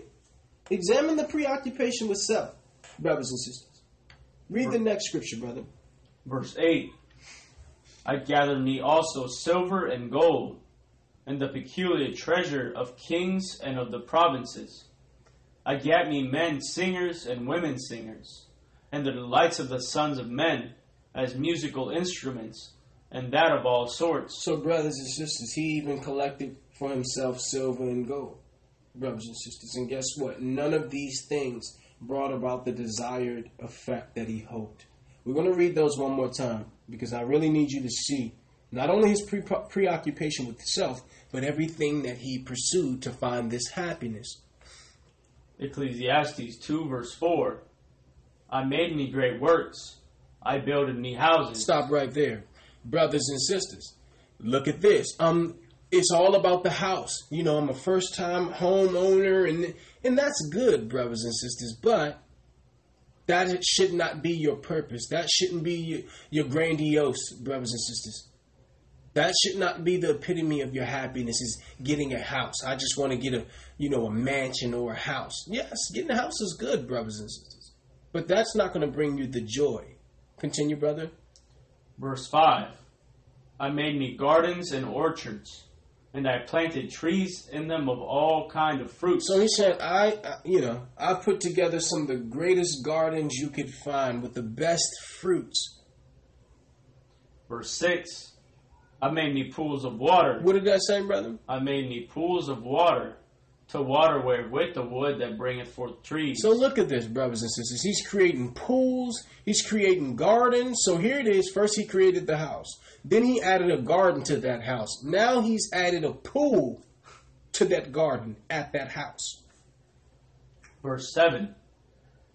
examine the preoccupation with self, brothers and sisters. Read the next scripture, brother. Verse eight: I gathered me also silver and gold, and the peculiar treasure of kings and of the provinces. I gat me men singers and women singers, and the delights of the sons of men as musical instruments, and that of all sorts. So, brothers and sisters, he even collected for himself silver and gold, brothers and sisters. And guess what? None of these things brought about the desired effect that he hoped. We're going to read those one more time because I really need you to see not only his pre- preoccupation with self, but everything that he pursued to find this happiness. Ecclesiastes 2, verse 4 I made me great works I builded me houses. Stop right there. Brothers and sisters, look at this. Um, it's all about the house. You know, I'm a first time homeowner and and that's good, brothers and sisters, but that should not be your purpose. That shouldn't be your, your grandiose, brothers and sisters. That should not be the epitome of your happiness is getting a house. I just want to get a, you know, a mansion or a house. Yes, getting a house is good, brothers and sisters. But that's not going to bring you the joy Continue, brother. Verse 5 I made me gardens and orchards, and I planted trees in them of all kind of fruits. So he said, I, I- you know, I put together some of the greatest gardens you could find with the best fruits. Verse 6 I made me pools of water. What did that say, brother? I made me pools of water to water where with the wood that bringeth forth trees. So look at this, brothers and sisters. He's creating pools. He's creating gardens. So here it is. First, he created the house. Then he added a garden to that house. Now he's added a pool to that garden at that house. Verse 7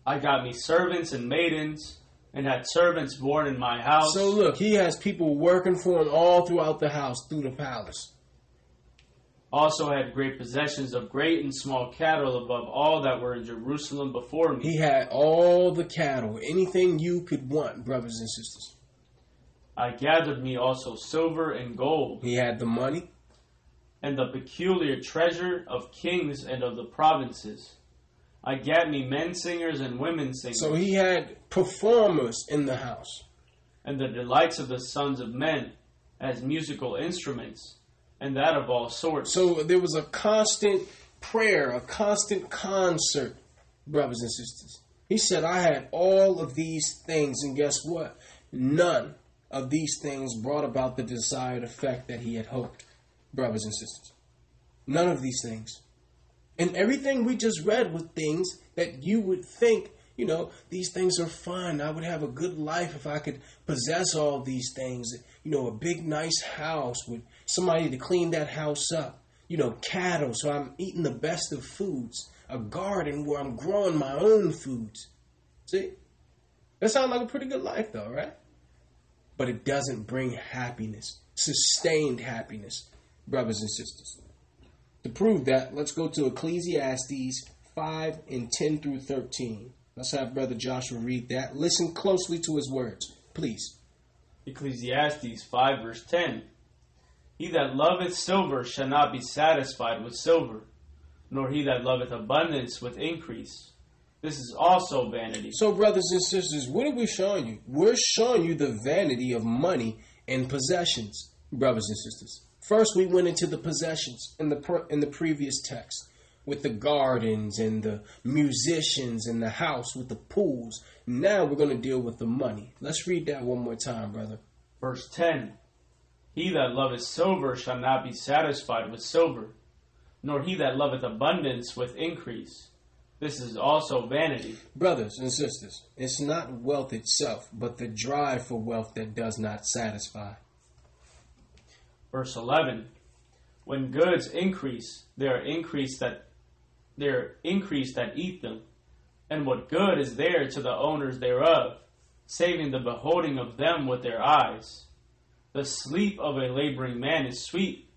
I got me servants and maidens, and had servants born in my house. So look, he has people working for him all throughout the house, through the palace. also had great possessions of great and small cattle above all that were in Jerusalem before me. He had all the cattle, anything you could want, brothers and sisters. I gathered me also silver and gold, He had the money. and the peculiar treasure of kings and of the provinces. I gat me men singers and women singers, So he had performers in the house. and the delights of the sons of men as musical instruments, and that of all sorts. So there was a constant prayer, a constant concert, brothers and sisters. He said, I had all of these things, and guess what? None of these things brought about the desired effect that he had hoped, brothers and sisters. None of these things. And everything we just read were things that you would think, you know, these things are fun. I would have a good life if I could possess all these things. You know, a big, nice house with somebody to clean that house up. You know, cattle, so I'm eating the best of foods. A garden where I'm growing my own foods. See? That sounds like a pretty good life, though, right? But it doesn't bring happiness, sustained happiness, brothers and sisters. To prove that, let's go to Ecclesiastes 5 and 10 through 13. Let's have Brother Joshua read that. Listen closely to his words, please. Ecclesiastes 5 verse 10. He that loveth silver shall not be satisfied with silver, nor he that loveth abundance with increase. This is also vanity. So, brothers and sisters, what are we showing you? We're showing you the vanity of money and possessions, brothers and sisters. First, we went into the possessions in the pre- in the previous text with the gardens and the musicians and the house with the pools. Now we're going to deal with the money. Let's read that one more time, brother. Verse 10. He that loveth silver shall not be satisfied with silver, nor he that loveth abundance with increase. This is also vanity. Brothers and sisters, it's not wealth itself, but the drive for wealth that does not satisfy. Verse 11. When goods increase, they are increased that they increase that eat them. And what good is there to the owners thereof, saving the beholding of them with their eyes? The sleep of a laboring man is sweet,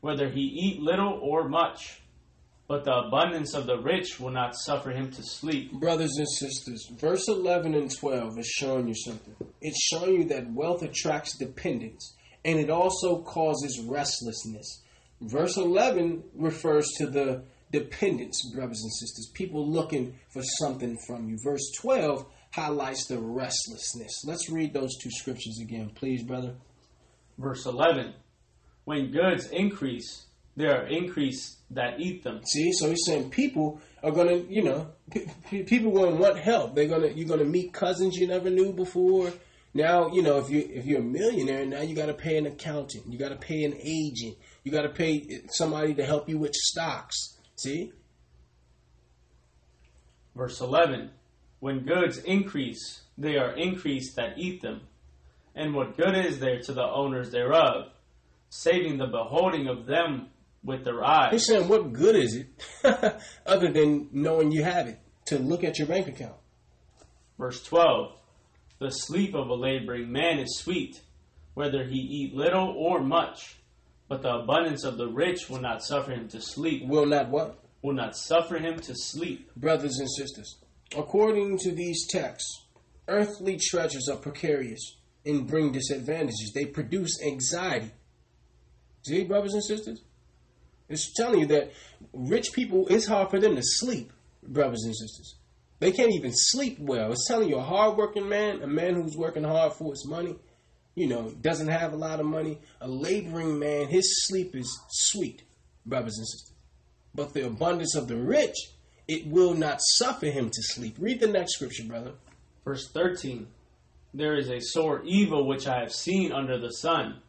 whether he eat little or much. But the abundance of the rich will not suffer him to sleep. Brothers and sisters, verse 11 and 12 is showing you something. It's showing you that wealth attracts dependence and it also causes restlessness. Verse 11 refers to the dependence, brothers and sisters, people looking for something from you. Verse 12 highlights the restlessness. Let's read those two scriptures again, please, brother. Verse 11 When goods increase, there are increase that eat them. See, so he's saying people are gonna, you know, people gonna want help. They're gonna, you're gonna meet cousins you never knew before. Now, you know, if you if you're a millionaire, now you got to pay an accountant, you got to pay an agent, you got to pay somebody to help you with stocks. See, Verse 11 When goods increase, they are increased that eat them. And what good is there to the owners thereof, saving the beholding of them with their eyes? he's saying, what good is it *laughs* other than knowing you have it to look at your bank account? Verse 12 The sleep of a laboring man is sweet, whether he eat little or much. But the abundance of the rich will not suffer him to sleep, Will not what? will not suffer him to sleep. Brothers and sisters, according to these texts, earthly treasures are precarious and bring disadvantages. They produce anxiety. See, brothers and sisters? It's telling you that rich people, it's hard for them to sleep, brothers and sisters. They can't even sleep well. It's telling you a hardworking man, a man who's working hard for his money, you know, doesn't have a lot of money, a laboring man, his sleep is sweet, brothers and sisters. But the abundance of the rich, it will not suffer him to sleep. Read the next scripture, brother. Verse 13 There is a sore evil which I have seen under the sun,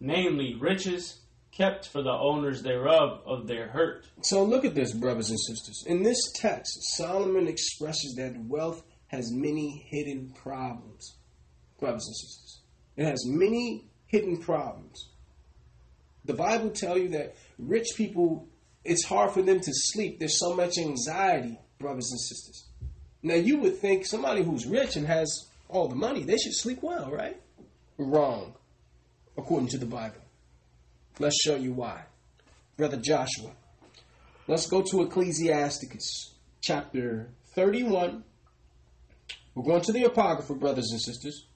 namely riches kept for the owners thereof of their hurt. So look at this, brothers and sisters. In this text, Solomon expresses that wealth has many hidden problems, brothers and sisters. It has many hidden problems. The Bible tells you that rich people, it's hard for them to sleep. There's so much anxiety, brothers and sisters. Now, you would think somebody who's rich and has all the money, they should sleep well, right? Wrong, according to the Bible. Let's show you why. Brother Joshua, let's go to Ecclesiasticus chapter 31. We're going to the Apocrypha, brothers and sisters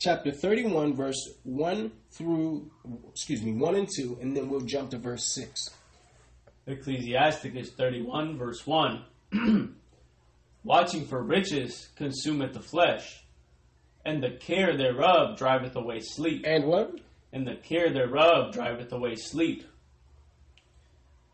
chapter 31, verse 1 through, excuse me, 1 and 2, and then we'll jump to verse 6. Ecclesiasticus 31, verse 1. *clears throat* Watching for riches consumeth the flesh, and the care thereof driveth away sleep. And what? And the care thereof driveth away sleep.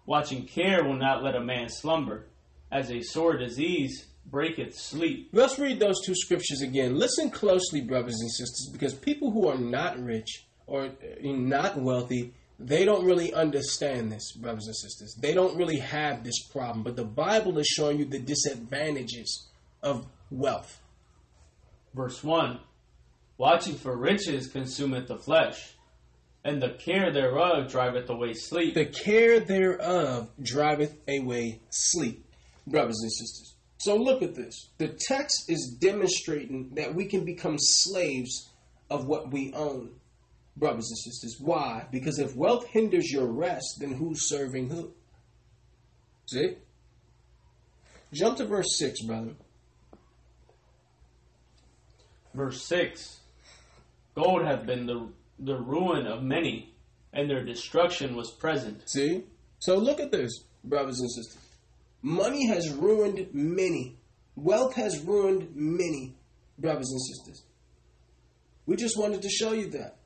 Watching care will not let a man slumber, as a sore disease breaketh sleep. Let's read those two scriptures again. Listen closely, brothers and sisters, because people who are not rich or uh, not wealthy, they don't really understand this, brothers and sisters. They don't really have this problem. But the Bible is showing you the disadvantages of wealth. Verse 1 Watching for riches consumeth the flesh, and the care thereof driveth away sleep. The care thereof driveth away sleep, brothers and sisters. So look at this. The text is demonstrating that we can become slaves of what we own, brothers and sisters. Why? Because if wealth hinders your rest, then who's serving who? See? Jump to verse 6, brother. Verse 6 Gold hath been the, the ruin of many, and their destruction was present. See? So look at this, brothers and sisters. Money has ruined many. Wealth has ruined many, brothers and sisters. We just wanted to show you that.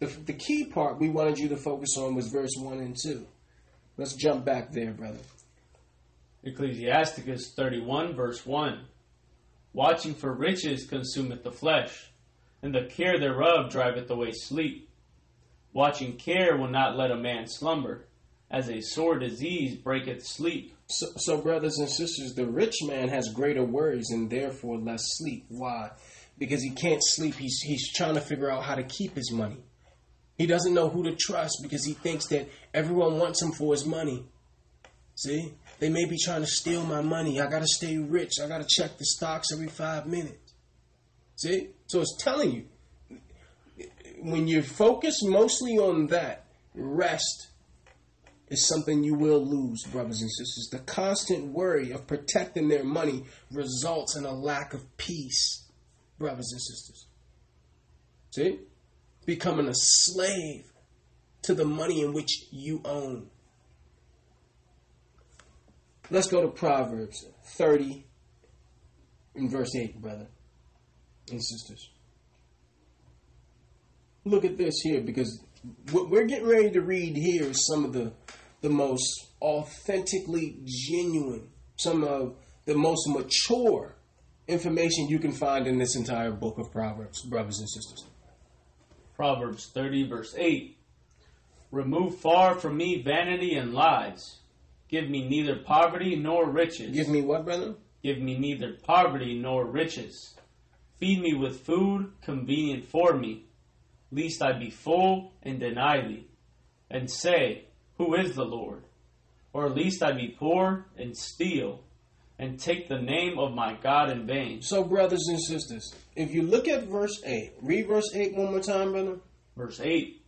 The, the key part we wanted you to focus on was verse 1 and 2. Let's jump back there, brother. Ecclesiasticus 31, verse 1. Watching for riches consumeth the flesh, and the care thereof driveth away sleep. Watching care will not let a man slumber as a sore disease breaketh sleep. So, so, brothers and sisters, the rich man has greater worries and therefore less sleep. Why? Because he can't sleep. He's, he's trying to figure out how to keep his money. He doesn't know who to trust because he thinks that everyone wants him for his money. See? They may be trying to steal my money. I got to stay rich. I got to check the stocks every five minutes. See? So it's telling you when you focus mostly on that, rest is something you will lose, brothers and sisters. The constant worry of protecting their money results in a lack of peace, brothers and sisters. See? Becoming a slave to the money in which you own. Let's go to Proverbs 30 in verse 8, brother and sisters. Look at this here because what we're getting ready to read here is some of the the most authentically genuine, some of the most mature information you can find in this entire book of Proverbs, brothers and sisters. Proverbs 30, verse 8 Remove far from me vanity and lies. Give me neither poverty nor riches. Give me what, brother? Give me neither poverty nor riches. Feed me with food convenient for me, lest I be full and deny thee, and say, who is the Lord? Or at least I be poor and steal and take the name of my God in vain. So, brothers and sisters, if you look at verse 8, read verse 8 one more time, brother. Verse 8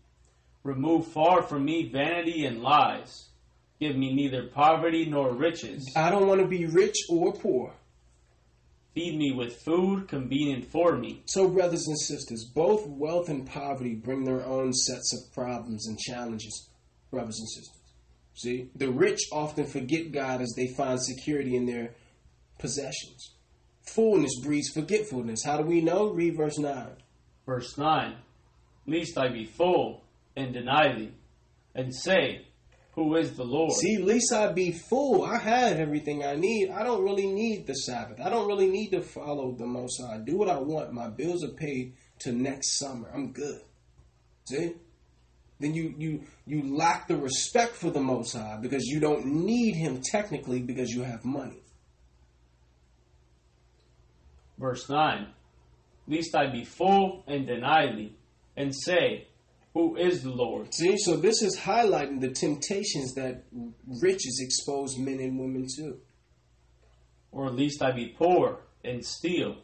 Remove far from me vanity and lies. Give me neither poverty nor riches. I don't want to be rich or poor. Feed me with food convenient for me. So, brothers and sisters, both wealth and poverty bring their own sets of problems and challenges brothers and sisters. See, the rich often forget God as they find security in their possessions. Fullness breeds forgetfulness. How do we know? Read verse 9. Verse 9 Lest I be full and deny thee, and say, Who is the Lord? See, least I be full. I have everything I need. I don't really need the Sabbath. I don't really need to follow the Most High. Do what I want. My bills are paid to next summer. I'm good. See? Then you you you lack the respect for the Most High because you don't need Him technically because you have money. Verse 9 Lest I be full and deny thee, and say, Who is the Lord? See, so this is highlighting the temptations that riches expose men and women to. Or at least I be poor and steal,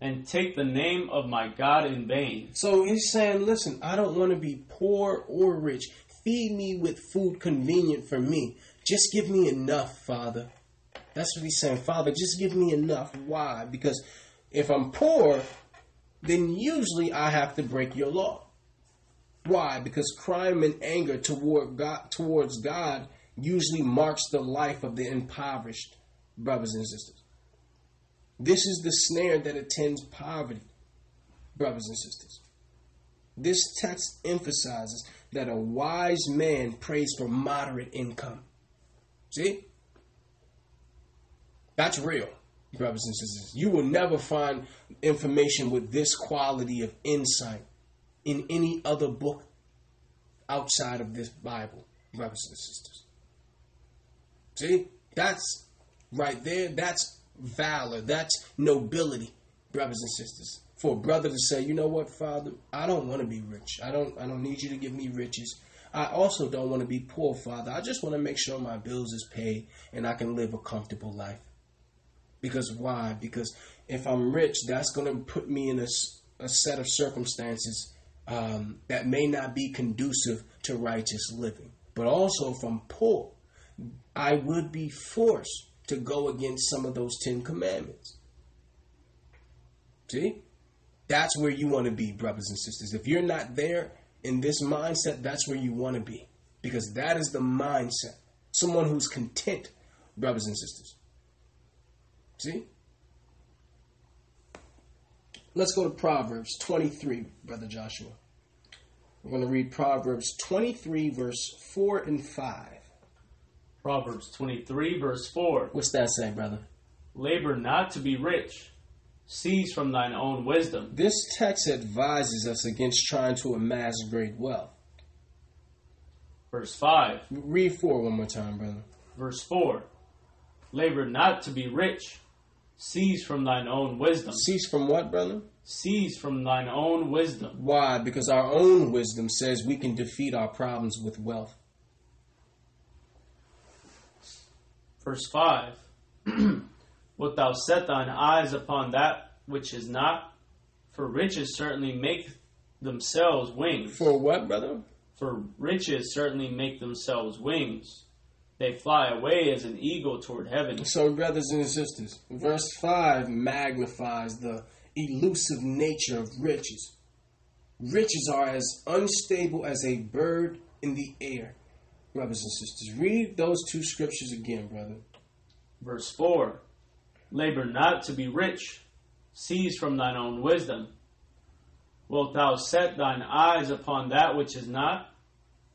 and take the name of my God in vain. So he's saying, listen, I don't want to be poor or rich. Feed me with food convenient for me. Just give me enough, Father. That's what he's saying. Father, just give me enough. Why? Because if I'm poor, then usually I have to break your law. Why? Because crime and anger toward God, towards God usually marks the life of the impoverished brothers and sisters. This is the snare that attends poverty, brothers and sisters. This text emphasizes that a wise man prays for moderate income. See? That's real, brothers and sisters. You will never find information with this quality of insight in any other book outside of this Bible, brothers and sisters. See? That's right there. That's valor. That's nobility, brothers and sisters. For a brother to say, you know what, Father, I don't want to be rich. I don't I don't need you to give me riches. I also don't want to be poor, Father. I just want to make sure my bills is paid and I can live a comfortable life. Because why? Because if I'm rich, that's going to put me in a, a set of circumstances um, that may not be conducive to righteous living. But also, if I'm poor, I would be forced to go against some of those Ten Commandments. See? That's where you want to be, brothers and sisters. If you're not there in this mindset, that's where you want to be. Because that is the mindset. Someone who's content, brothers and sisters. See? Let's go to Proverbs 23, Brother Joshua. We're going to read Proverbs 23, verse 4 and 5. Proverbs 23, verse 4 What's that say, brother? Labor not to be rich, seize from thine own wisdom. This text advises us against trying to amass great wealth. Verse 5 Read 4 one more time, brother. Verse 4 Labor not to be rich, seize from thine own wisdom. Cease from what, brother? Seize from thine own wisdom. Why? Because our own wisdom says we can defeat our problems with wealth. Verse 5 *clears throat* Wilt thou set thine eyes upon that which is not? For riches certainly make themselves wings. For what, brother? For riches certainly make themselves wings. They fly away as an eagle toward heaven. So, brothers and sisters, verse 5 magnifies the elusive nature of riches. Riches are as unstable as a bird in the air, brothers and sisters. Read those two scriptures again, brother. Verse 4 Labor not to be rich, seize from thine own wisdom. Wilt thou set thine eyes upon that which is not?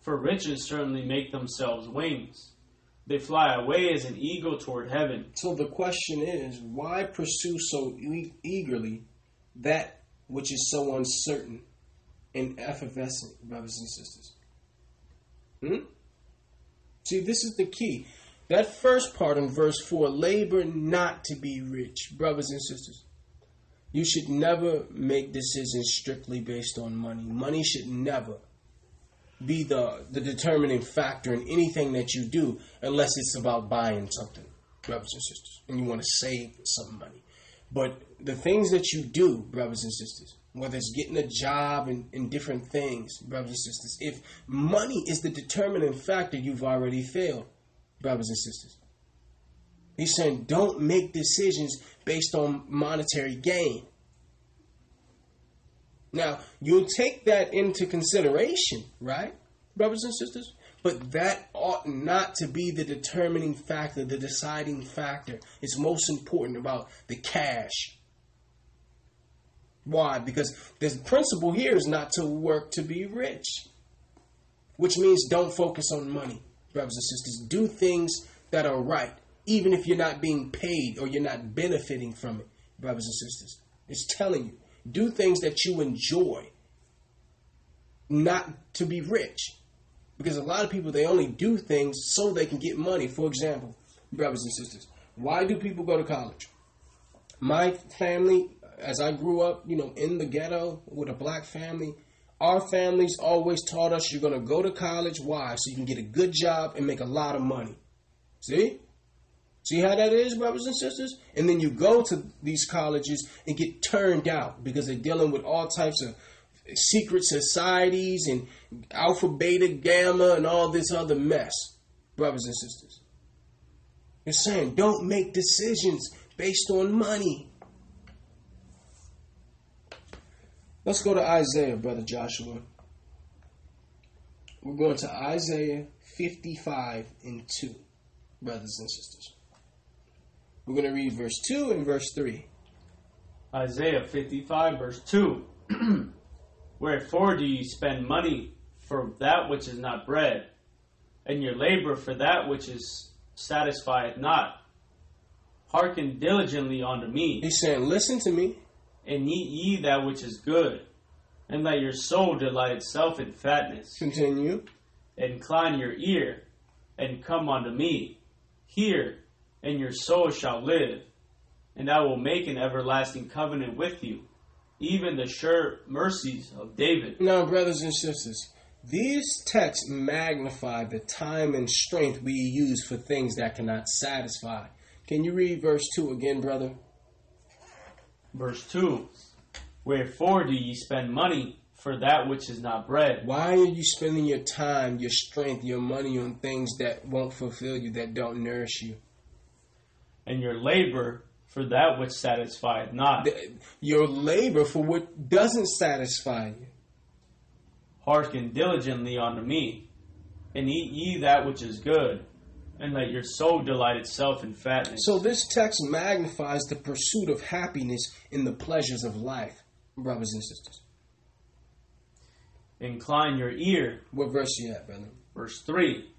For riches certainly make themselves wings. They fly away as an eagle toward heaven. So the question is, why pursue so e- eagerly that which is so uncertain and effervescent, brothers and sisters? Hmm? See, this is the key. That first part in verse 4 labor not to be rich, brothers and sisters. You should never make decisions strictly based on money. Money should never be the, the determining factor in anything that you do unless it's about buying something, brothers and sisters, and you want to save some money. But the things that you do, brothers and sisters, whether it's getting a job and, and different things, brothers and sisters, if money is the determining factor, you've already failed, brothers and sisters. He's saying don't make decisions based on monetary gain. Now, you'll take that into consideration, right, brothers and sisters? But that ought not to be the determining factor, the deciding factor. It's most important about the cash. Why? Because the principle here is not to work to be rich, which means don't focus on money, brothers and sisters. Do things that are right, even if you're not being paid or you're not benefiting from it, brothers and sisters. It's telling you, do things that you enjoy, not to be rich. Because a lot of people, they only do things so they can get money. For example, brothers and sisters, why do people go to college? My family, as I grew up, you know, in the ghetto with a black family, our families always taught us you're going to go to college. Why? So you can get a good job and make a lot of money. See? See how that is, brothers and sisters? And then you go to these colleges and get turned out because they're dealing with all types of secret societies and alpha, beta, gamma, and all this other mess, brothers and sisters. It's saying don't make decisions based on money. Let's go to Isaiah, brother Joshua. We're going to Isaiah 55 and 2, brothers and sisters. We're going to read verse 2 and verse 3. Isaiah 55, verse 2. *clears throat* Wherefore do ye spend money for that which is not bread, and your labor for that which is satisfieth not? Hearken diligently unto me, He's saying, Listen to me. And eat ye that which is good, and let your soul delight itself in fatness. Continue. Incline your ear, and come unto me. Hear, and your soul shall live, and I will make an everlasting covenant with you, even the sure mercies of David. Now, brothers and sisters, these texts magnify the time and strength we use for things that cannot satisfy. Can you read verse 2 again, brother? Verse 2 Wherefore do ye spend money for that which is not bread, Why are you spending your time, your strength, your money on things that won't fulfill you, that don't nourish you? and your labor for that which satisfieth not? The- Your labor for what doesn't satisfy you. Hearken diligently unto me, and eat ye that which is good, and let your soul delight itself in fatness. So, this text magnifies the pursuit of happiness in the pleasures of life, brothers and sisters. Incline your ear, What verse you at, brother? verse 3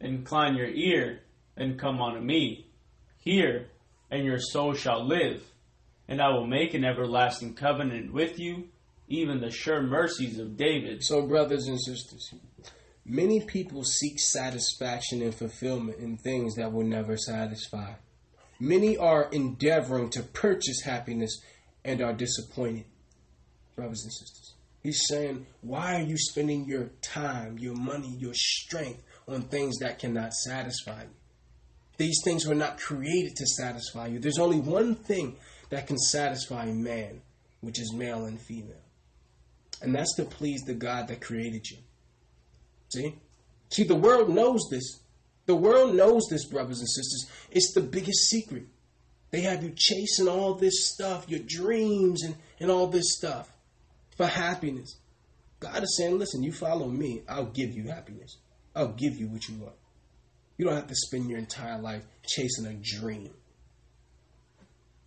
Incline your ear, and come unto me. Hear, and your soul shall live, and I will make an everlasting covenant with you, even the sure mercies of David. So, brothers and sisters, many people seek satisfaction and fulfillment in things that will never satisfy. Many are endeavoring to purchase happiness and are disappointed, brothers and sisters. He's saying, Why are you spending your time, your money, your strength on things that cannot satisfy you? These things were not created to satisfy you. There's only one thing that can satisfy man, which is male and female. And that's to please the God that created you. See? See, the world knows this. The world knows this, brothers and sisters. It's the biggest secret. They have you chasing all this stuff, your dreams and, and all this stuff for happiness. God is saying, listen, you follow me, I'll give you happiness. I'll give you what you want. You don't have to spend your entire life chasing a dream.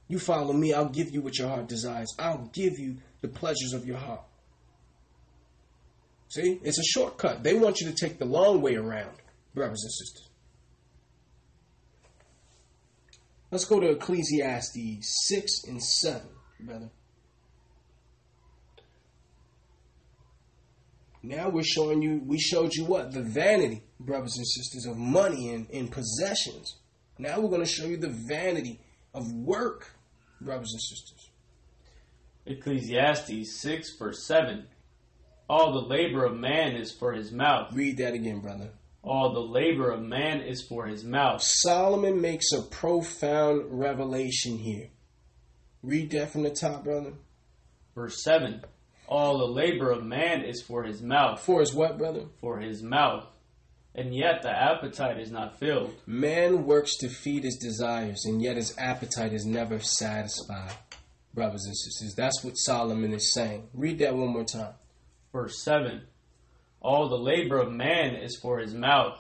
You follow me, I'll give you what your heart desires. I'll give you the pleasures of your heart. See, it's a shortcut. They want you to take the long way around, brothers and sisters. Let's go to Ecclesiastes 6 and 7, brother. Now we're showing you, we showed you what? The vanity, brothers and sisters, of money and, and possessions. Now we're going to show you the vanity of work, brothers and sisters. Ecclesiastes 6, verse 7. All the labor of man is for his mouth. Read that again, brother. All the labor of man is for his mouth. Solomon makes a profound revelation here. Read that from the top, brother. Verse 7. All the labor of man is for his mouth, For his what, brother? for his mouth. And yet the appetite is not filled. Man works to feed his desires, and yet his appetite is never satisfied. Brothers and sisters, that's what Solomon is saying. Read that one more time. Verse 7 All the labor of man is for his mouth,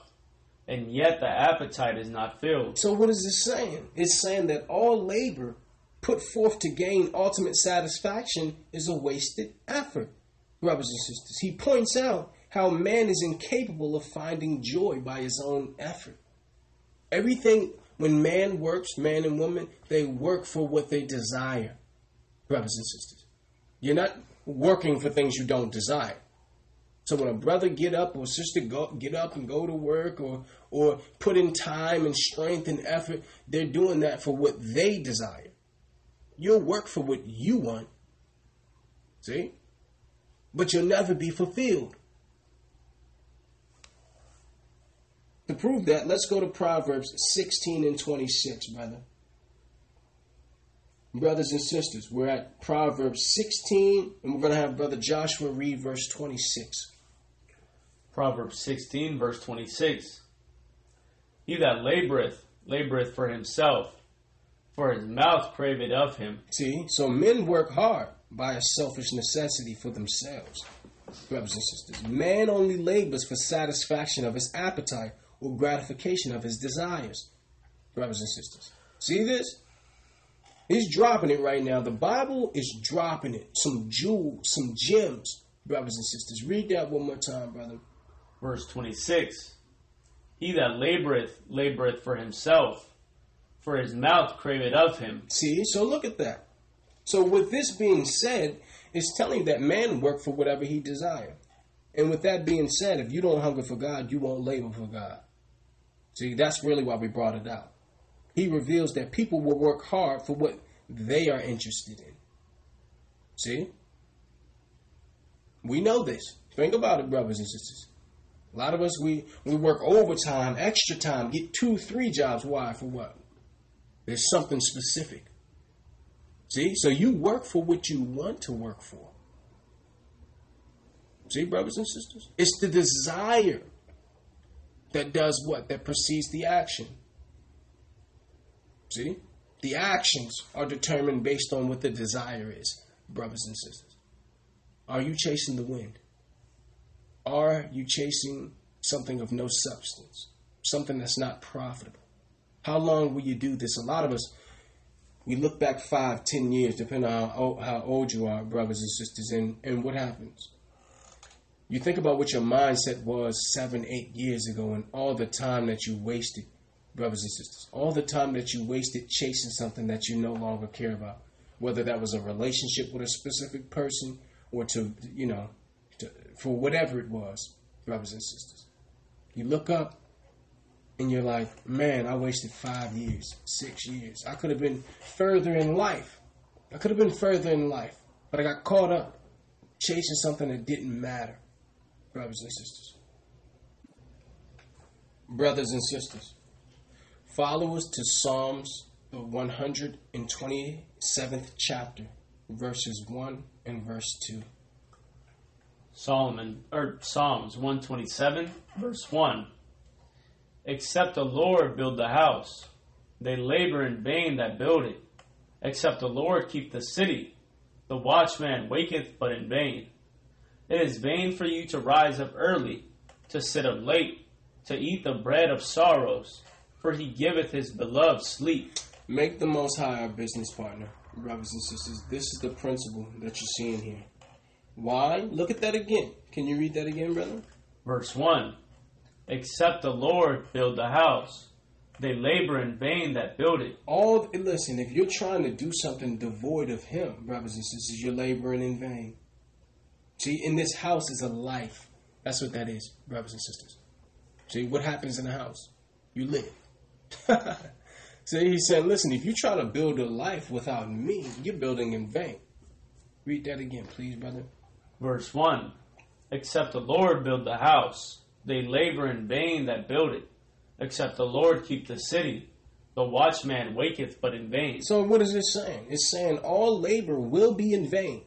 and yet the appetite is not filled. So, what is this saying? It's saying that all labor put forth to gain ultimate satisfaction is a wasted effort, brothers and sisters. He points out how man is incapable of finding joy by his own effort. Everything, when man works, man and woman, they work for what they desire, brothers and sisters. You're not working for things you don't desire. So when a brother get up or sister go get up and go to work or or put in time and strength and effort, they're doing that for what they desire. You'll work for what you want. See? But you'll never be fulfilled. To prove that, let's go to Proverbs 16 and 26, brother. Brothers and sisters, we're at Proverbs 16, and we're going to have Brother Joshua read verse 26. Proverbs 16, verse 26. He that laboreth, laboreth for himself, for his mouth craveth of him. See, so men work hard by a selfish necessity for themselves, brothers and sisters. Man only labors for satisfaction of his appetite or gratification of his desires, brothers and sisters. See this? He's dropping it right now. The Bible is dropping it. Some jewels, some gems, brothers and sisters. Read that one more time, brother. Verse 26. He that laboreth, laboreth for himself, for his mouth craveth of him. See, so look at that. So with this being said, it's telling that man work for whatever he desire. And with that being said, if you don't hunger for God, you won't labor for God. See, that's really why we brought it out. He reveals that people will work hard for what they are interested in. See? We know this. Think about it, brothers and sisters. A lot of us, we, we work overtime, extra time, get two, three jobs. Why? For what? There's something specific. See? So you work for what you want to work for. See, brothers and sisters? It's the desire that does what? That precedes the action. See? The actions are determined based on what the desire is, brothers and sisters. Are you chasing the wind? Are you chasing something of no substance? Something that's not profitable? How long will you do this? A lot of us, we look back five, ten years, depending on how, how old you are, brothers and sisters, and, and what happens? You think about what your mindset was seven, eight years ago and all the time that you wasted, brothers and sisters. All the time that you wasted chasing something that you no longer care about. Whether that was a relationship with a specific person or to, you know, to, for whatever it was, brothers and sisters. You look up and you're like, man, I wasted five years, six years. I could have been further in life. I could have been further in life, but I got caught up chasing something that didn't matter, brothers and sisters. Brothers and sisters, follow us to Psalms, the 127th chapter, verses 1 and verse 2. Solomon or Psalms 127 verse 1 Except the Lord build the house they labor in vain that build it. Except the Lord keep the city the watchman waketh but in vain. It is vain for you to rise up early to sit up late to eat the bread of sorrows for he giveth his beloved sleep Make the Most High our business partner, brothers and sisters. This is the principle that you're seeing here. Why? Look at that again. Can you read that again, brother? Verse 1 Except the Lord build the house, they labor in vain that build it. All listen, if you're trying to do something devoid of Him, brothers and sisters, you're laboring in vain. See, in this house is a life. That's what that is, brothers and sisters. See, what happens in the house? You live. *laughs* See, he said, listen, if you try to build a life without me, you're building in vain. Read that again, please, brother. Verse 1 Except the Lord build the house, they labor in vain that build it. Except the Lord keep the city, the watchman waketh but in vain. So, what is it saying? It's saying all labor will be in vain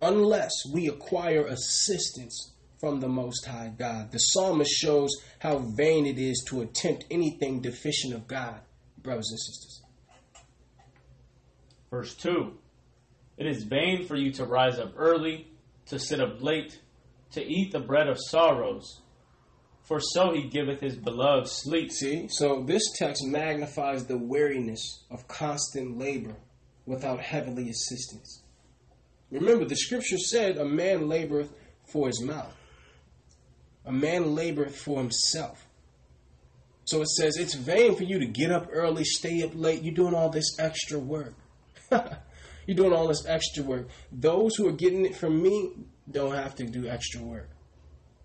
unless we acquire assistance from the Most High God. The psalmist shows how vain it is to attempt anything deficient of God, brothers and sisters. Verse 2 It is vain for you to rise up early, to sit up late, to eat the bread of sorrows, for so he giveth his beloved sleep. See, so this text magnifies the weariness of constant labor without heavenly assistance. Remember, the scripture said, A man laboreth for his mouth, a man laboreth for himself. So it says, It's vain for you to get up early, stay up late. You're doing all this extra work. *laughs* You're doing all this extra work. Those who are getting it from me don't have to do extra work.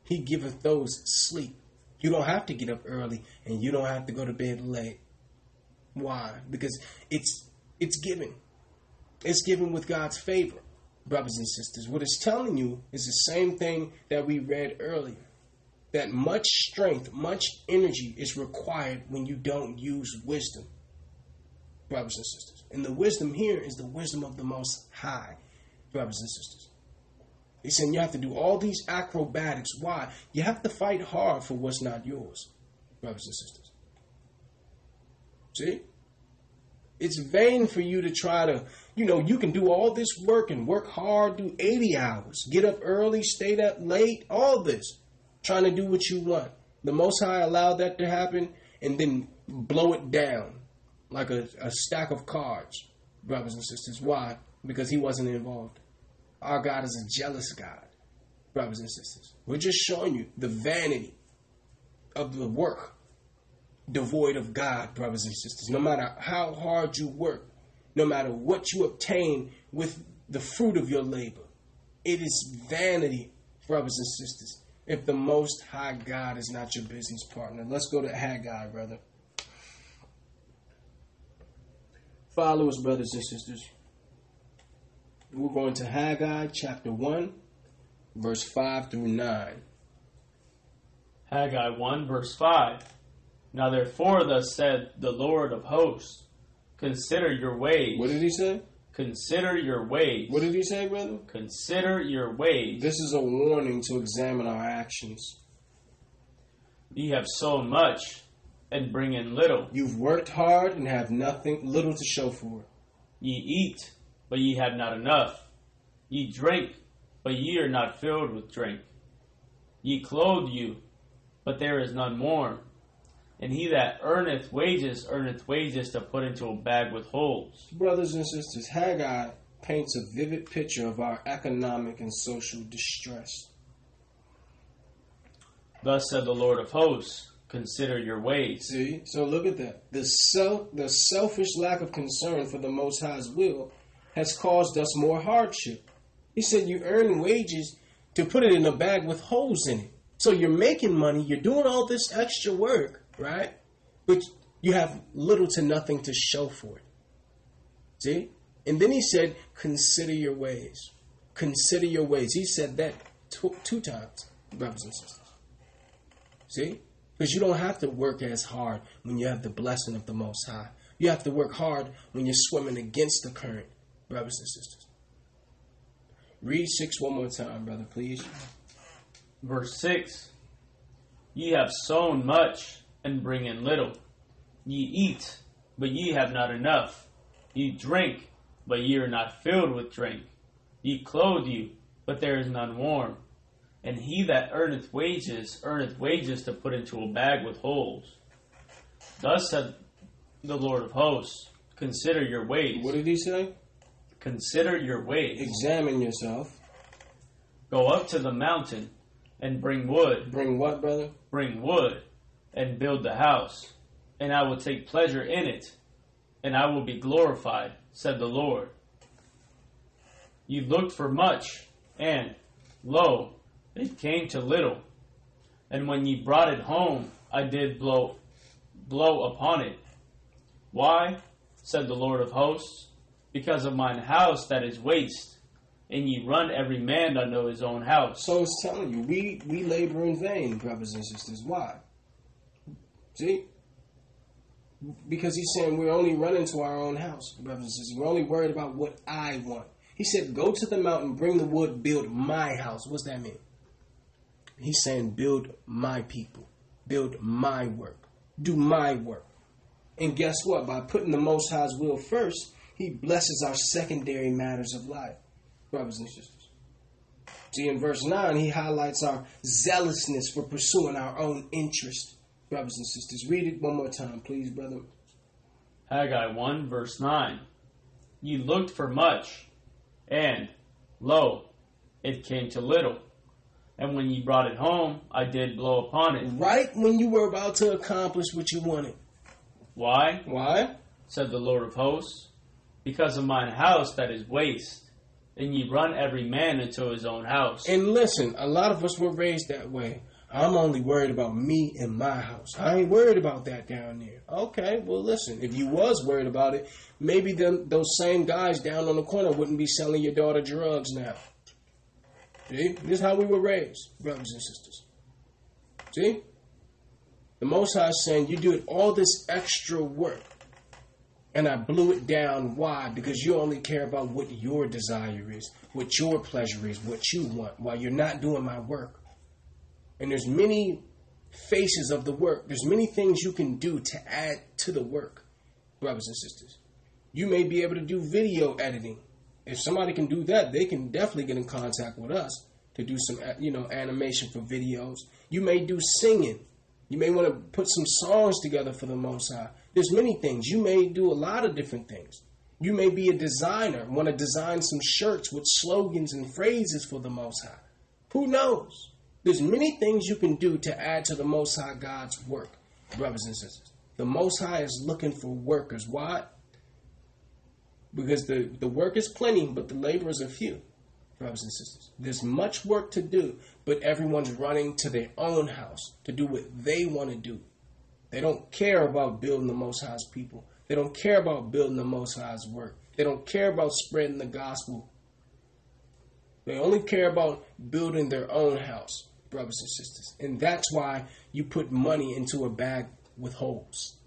He giveth those sleep. You don't have to get up early and you don't have to go to bed late. Why? Because it's it's given. It's given with God's favor, brothers and sisters. What it's telling you is the same thing that we read earlier. That much strength, much energy is required when you don't use wisdom, brothers and sisters. And the wisdom here is the wisdom of the Most High, brothers and sisters. He's saying you have to do all these acrobatics. Why? You have to fight hard for what's not yours, brothers and sisters. See? It's vain for you to try to, you know, you can do all this work and work hard, do 80 hours, get up early, stay up late, all this, trying to do what you want. The Most High allowed that to happen and then blow it down like a, a stack of cards, brothers and sisters. Why? Because he wasn't involved. Our God is a jealous God, brothers and sisters. We're just showing you the vanity of the work devoid of God, brothers and sisters. No matter how hard you work, no matter what you obtain with the fruit of your labor, it is vanity, brothers and sisters, if the Most High God is not your business partner. Let's go to Haggai, brother. Follow us, brothers and sisters. We're going to Haggai chapter 1, verse 5 through 9. Haggai 1, verse 5. Now therefore, thus said the Lord of hosts, consider your ways. What did he say? Consider your ways. What did he say, brother? Consider your ways. This is a warning to examine our actions. Ye have sown much and bring in little. You've worked hard and have nothing, little to show for it. Ye eat, but ye have not enough. Ye drink, but ye are not filled with drink. Ye clothe you, but there is none warm. And he that earneth wages earneth wages to put into a bag with holes. Brothers and sisters, Haggai paints a vivid picture of our economic and social distress. Thus said the Lord of hosts, consider your ways. See? So look at that. The self the selfish lack of concern for the most high's will has caused us more hardship. He said you earn wages to put it in a bag with holes in it. So you're making money, you're doing all this extra work, right? But you have little to nothing to show for it. See? And then he said, consider your ways. Consider your ways. He said that two, two times, brothers and sisters. See? Because you don't have to work as hard when you have the blessing of the Most High. You have to work hard when you're swimming against the current, brothers and sisters. Read 6 one more time, brother, please. Verse 6 Ye have sown much and bring in little. Ye eat, but ye have not enough. Ye drink, but ye are not filled with drink. Ye clothe you, but there is none warm. And he that earneth wages earneth wages to put into a bag with holes. Thus said the Lord of hosts Consider your ways. What did he say? Consider your ways. Examine yourself. Go up to the mountain and bring wood. Bring what, brother? Bring wood and build the house, and I will take pleasure in it, and I will be glorified, said the Lord. You looked for much, and lo, it came to little. And when ye brought it home, I did blow blow upon it. Why? said the Lord of hosts, because of mine house that is waste, and ye run every man unto his own house. So it's telling you, we, we labor in vain, brothers and sisters. Why? See? Because he's saying we're only running to our own house, brothers and sisters. We're only worried about what I want. He said, Go to the mountain, bring the wood, build my house. What's that mean? He's saying, Build my people, build my work, do my work. And guess what? By putting the Most High's will first, He blesses our secondary matters of life, brothers and sisters. See, in verse 9, He highlights our zealousness for pursuing our own interest, brothers and sisters. Read it one more time, please, brother. Haggai 1, verse 9. ye looked for much, and, lo, it came to little. And when ye brought it home, I did blow upon it. Right when you were about to accomplish what you wanted. Why? Why? said the Lord of hosts. Because of mine house that is waste, and ye run every man into his own house. And listen, a lot of us were raised that way. I'm only worried about me and my house. I ain't worried about that down there. Okay, well listen, if you was worried about it, maybe them, those same guys down on the corner wouldn't be selling your daughter drugs now. See, this is how we were raised, brothers and sisters. See, the Most High is saying you did all this extra work, and I blew it down. Why? Because you only care about what your desire is, what your pleasure is, what you want, while you're not doing my work. And there's many faces of the work. There's many things you can do to add to the work, brothers and sisters. You may be able to do video editing. If somebody can do that, they can definitely get in contact with us to do some, you know, animation for videos. You may do singing. You may want to put some songs together for the Most High. There's many things. You may do a lot of different things. You may be a designer, want to design some shirts with slogans and phrases for the Most High. Who knows? There's many things you can do to add to the Most High God's work, brothers and sisters. The Most High is looking for workers. Why? Because the, the work is plenty, but the laborers are few, brothers and sisters. There's much work to do, but everyone's running to their own house to do what they want to do. They don't care about building the Most High's people. They don't care about building the Most High's work. They don't care about spreading the gospel. They only care about building their own house brothers and sisters. And that's why you put money into a bag with holes.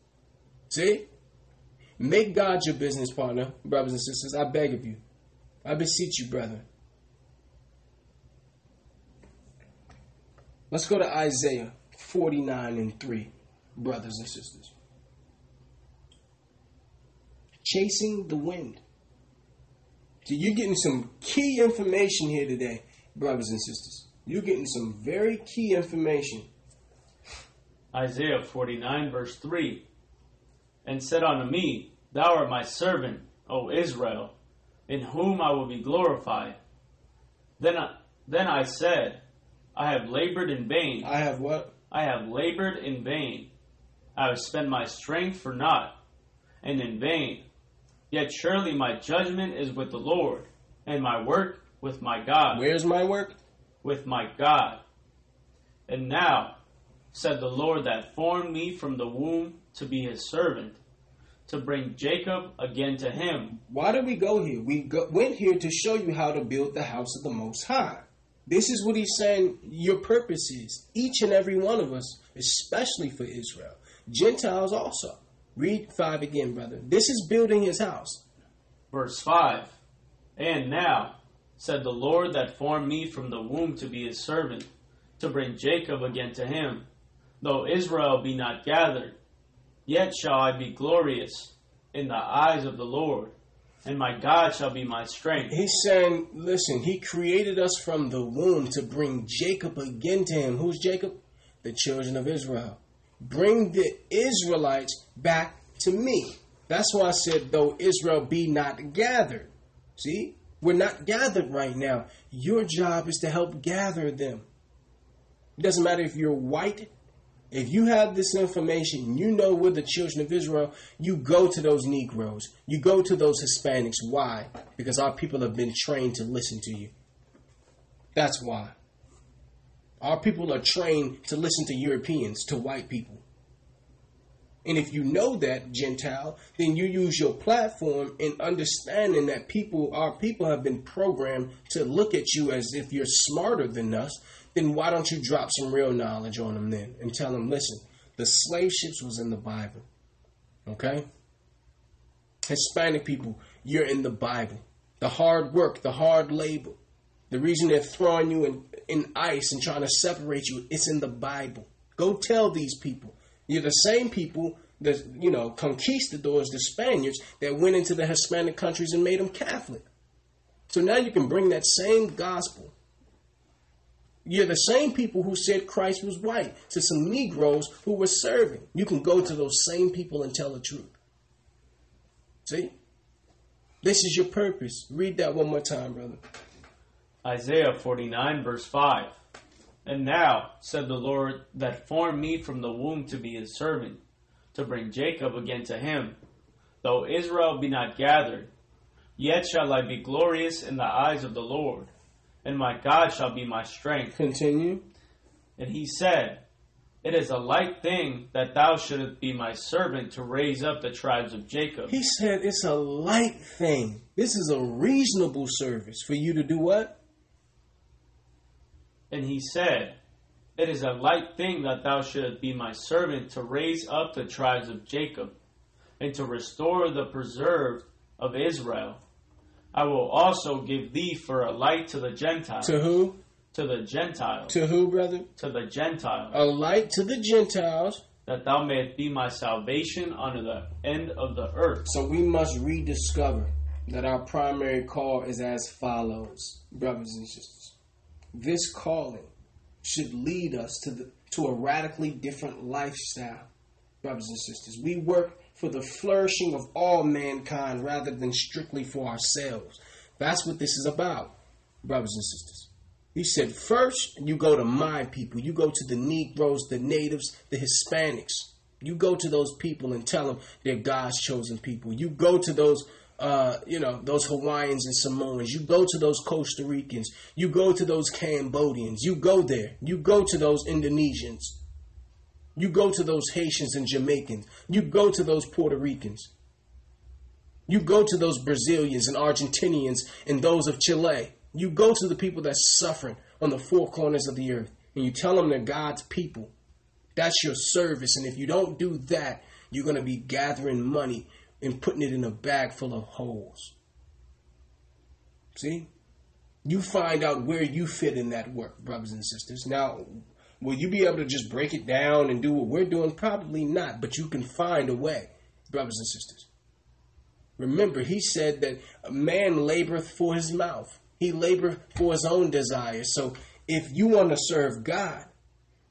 See? Make God your business partner, brothers and sisters. I beg of you. I beseech you, brethren. Let's go to Isaiah 49 and 3, brothers and sisters. Chasing the wind. So you're getting some key information here today, brothers and sisters. You're getting some very key information. Isaiah 49, verse 3 And said unto me, Thou art my servant, O Israel, in whom I will be glorified. Then I, then I said, I have labored in vain. I have what? I have labored in vain. I have spent my strength for naught, and in vain. Yet surely my judgment is with the Lord, and my work with my God. Where's my work? With my God. And now, said the Lord that formed me from the womb to be his servant, to bring Jacob again to him. Why did we go here? We go, went here to show you how to build the house of the Most High. This is what he's saying your purpose is. Each and every one of us, especially for Israel. Gentiles also. Read 5 again, brother. This is building his house. Verse 5 And now, said the Lord that formed me from the womb to be his servant, to bring Jacob again to him. Though Israel be not gathered, yet shall I be glorious in the eyes of the Lord, and my God shall be my strength. He's saying, listen, he created us from the womb to bring Jacob again to him. Who's Jacob? The children of Israel. Bring the Israelites back to me. That's why I said, though Israel be not gathered. See? We're not gathered right now. Your job is to help gather them. It doesn't matter if you're white. If you have this information, you know we're the children of Israel, you go to those Negroes. You go to those Hispanics. Why? Because our people have been trained to listen to you. That's why. Our people are trained to listen to Europeans, to white people. And if you know that, Gentile, then you use your platform in understanding that people, our people have been programmed to look at you as if you're smarter than us. Then why don't you drop some real knowledge on them then and tell them, listen, the slave ships was in the Bible. Okay? Hispanic people, you're in the Bible. The hard work, the hard labor, the reason they're throwing you in, in ice and trying to separate you, it's in the Bible. Go tell these people. You're the same people that, you know, conquistadors, the Spaniards, that went into the Hispanic countries and made them Catholic. So now you can bring that same gospel. You're the same people who said Christ was white to some Negroes who were serving. You can go to those same people and tell the truth. See? This is your purpose. Read that one more time, brother. Isaiah 49, verse 5. And now, said the Lord, that formed me from the womb to be his servant, to bring Jacob again to him. Though Israel be not gathered, yet shall I be glorious in the eyes of the Lord, and my God shall be my strength. Continue. And he said, It is a light thing that thou shouldest be my servant to raise up the tribes of Jacob. He said it's a light thing. This is a reasonable service for you to do what? And he said, It is a light thing that thou shouldest be my servant to raise up the tribes of Jacob, and to restore the preserved of Israel. I will also give thee for a light to the Gentiles. To who? To the Gentiles. To who, brother? To the Gentiles. A light to the Gentiles. That thou mayest be my salvation unto the end of the earth. So we must rediscover that our primary call is as follows, brothers and sisters. This calling should lead us to the to a radically different lifestyle, brothers and sisters. We work for the flourishing of all mankind rather than strictly for ourselves. That's what this is about, brothers and sisters. He said, first, you go to my people. You go to the Negroes, the natives, the Hispanics. You go to those people and tell them they're God's chosen people. You go to those, uh, you know, those Hawaiians and Samoans. You go to those Costa Ricans. You go to those Cambodians. You go there. You go to those Indonesians. You go to those Haitians and Jamaicans. You go to those Puerto Ricans. You go to those Brazilians and Argentinians and those of Chile. You go to the people that's suffering on the four corners of the earth and you tell them they're God's people. That's your service. And if you don't do that, you're going to be gathering money and putting it in a bag full of holes. See? You find out where you fit in that work, brothers and sisters. Now, will you be able to just break it down and do what we're doing? Probably not, but you can find a way, brothers and sisters. Remember, he said that a man laboreth for his mouth. He laboreth for his own desires. So if you want to serve God,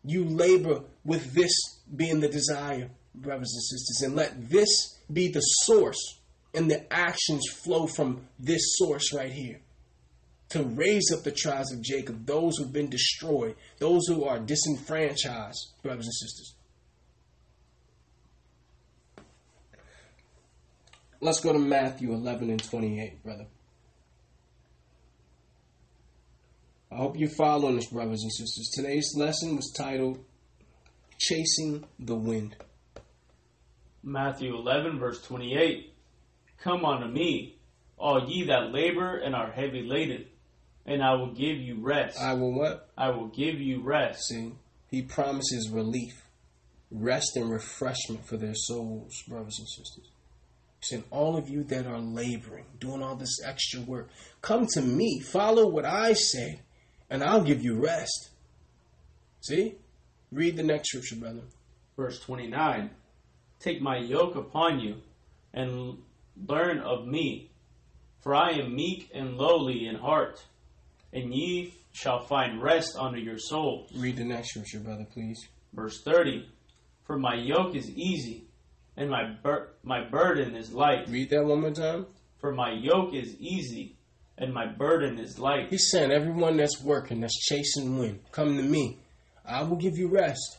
you labor with this being the desire, brothers and sisters, and let this be the source and the actions flow from this source right here to raise up the tribes of Jacob, those who've been destroyed, those who are disenfranchised, brothers and sisters. Let's go to Matthew 11 and 28, brother. I hope you're following this, brothers and sisters. Today's lesson was titled Chasing the Wind. Matthew 11, verse 28. Come unto me, all ye that labor and are heavy laden, and I will give you rest. I will what? I will give you rest. See, he promises relief, rest, and refreshment for their souls, brothers and sisters. Said, All of you that are laboring, doing all this extra work, come to me, follow what I say, and I'll give you rest. See? Read the next scripture, brother. Verse 29 Take my yoke upon you and learn of me, for I am meek and lowly in heart, and ye shall find rest unto your souls. Read the next scripture, brother, please. Verse 30 For my yoke is easy, and my, bur- my burden is light. Read that one more time. For my yoke is easy, and my burden is light. He's saying, Everyone that's working, that's chasing wind, come to me. I will give you rest.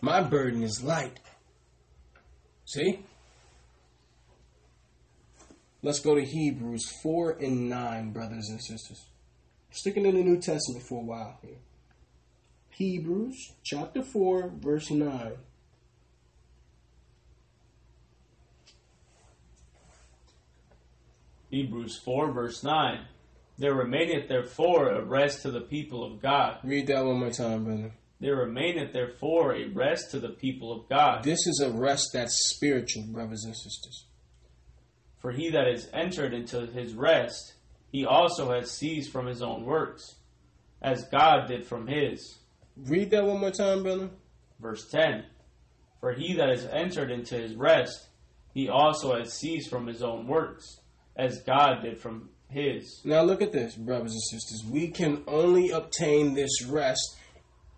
My burden is light. See? Let's go to Hebrews 4 and 9, brothers and sisters. Sticking in the New Testament for a while here. Hebrews chapter 4, verse 9. Hebrews 4, verse 9. There remaineth therefore a rest to the people of God. Read that one more time, brother. There remaineth therefore a rest to the people of God. This is a rest that's spiritual, brothers and sisters. For he that is entered into his rest, he also has ceased from his own works, as God did from his. Read that one more time, brother. Verse 10 For he that is entered into his rest, he also has ceased from his own works, as God did from his. Now look at this, brothers and sisters. We can only obtain this rest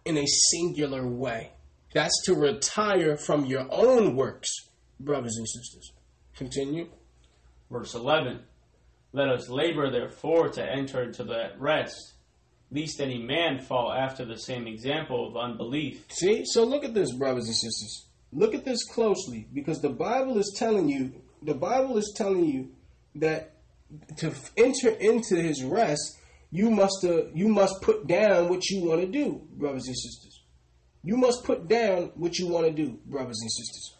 in a singular way. That's to retire from your own works, brothers and sisters. Continue. Verse 11 Let us labor therefore to enter into that rest, lest any man fall after the same example of unbelief. See? So look at this, brothers and sisters. Look at this closely because the Bible is telling you, the Bible is telling you that to enter into his rest, you must uh, you must put down what you want to do, brothers and sisters. You must put down what you want to do, brothers and sisters.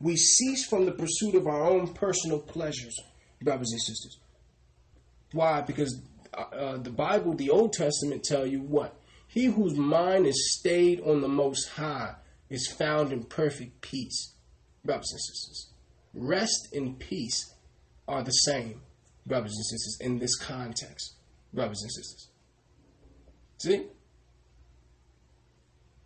We cease from the pursuit of our own personal pleasures, brothers and sisters. Why? Because uh, uh, the Bible, the Old Testament, tell you what he whose mind is stayed on the Most High is found in perfect peace, brothers and sisters. Rest and peace are the same, brothers and sisters, in this context, brothers and sisters. See?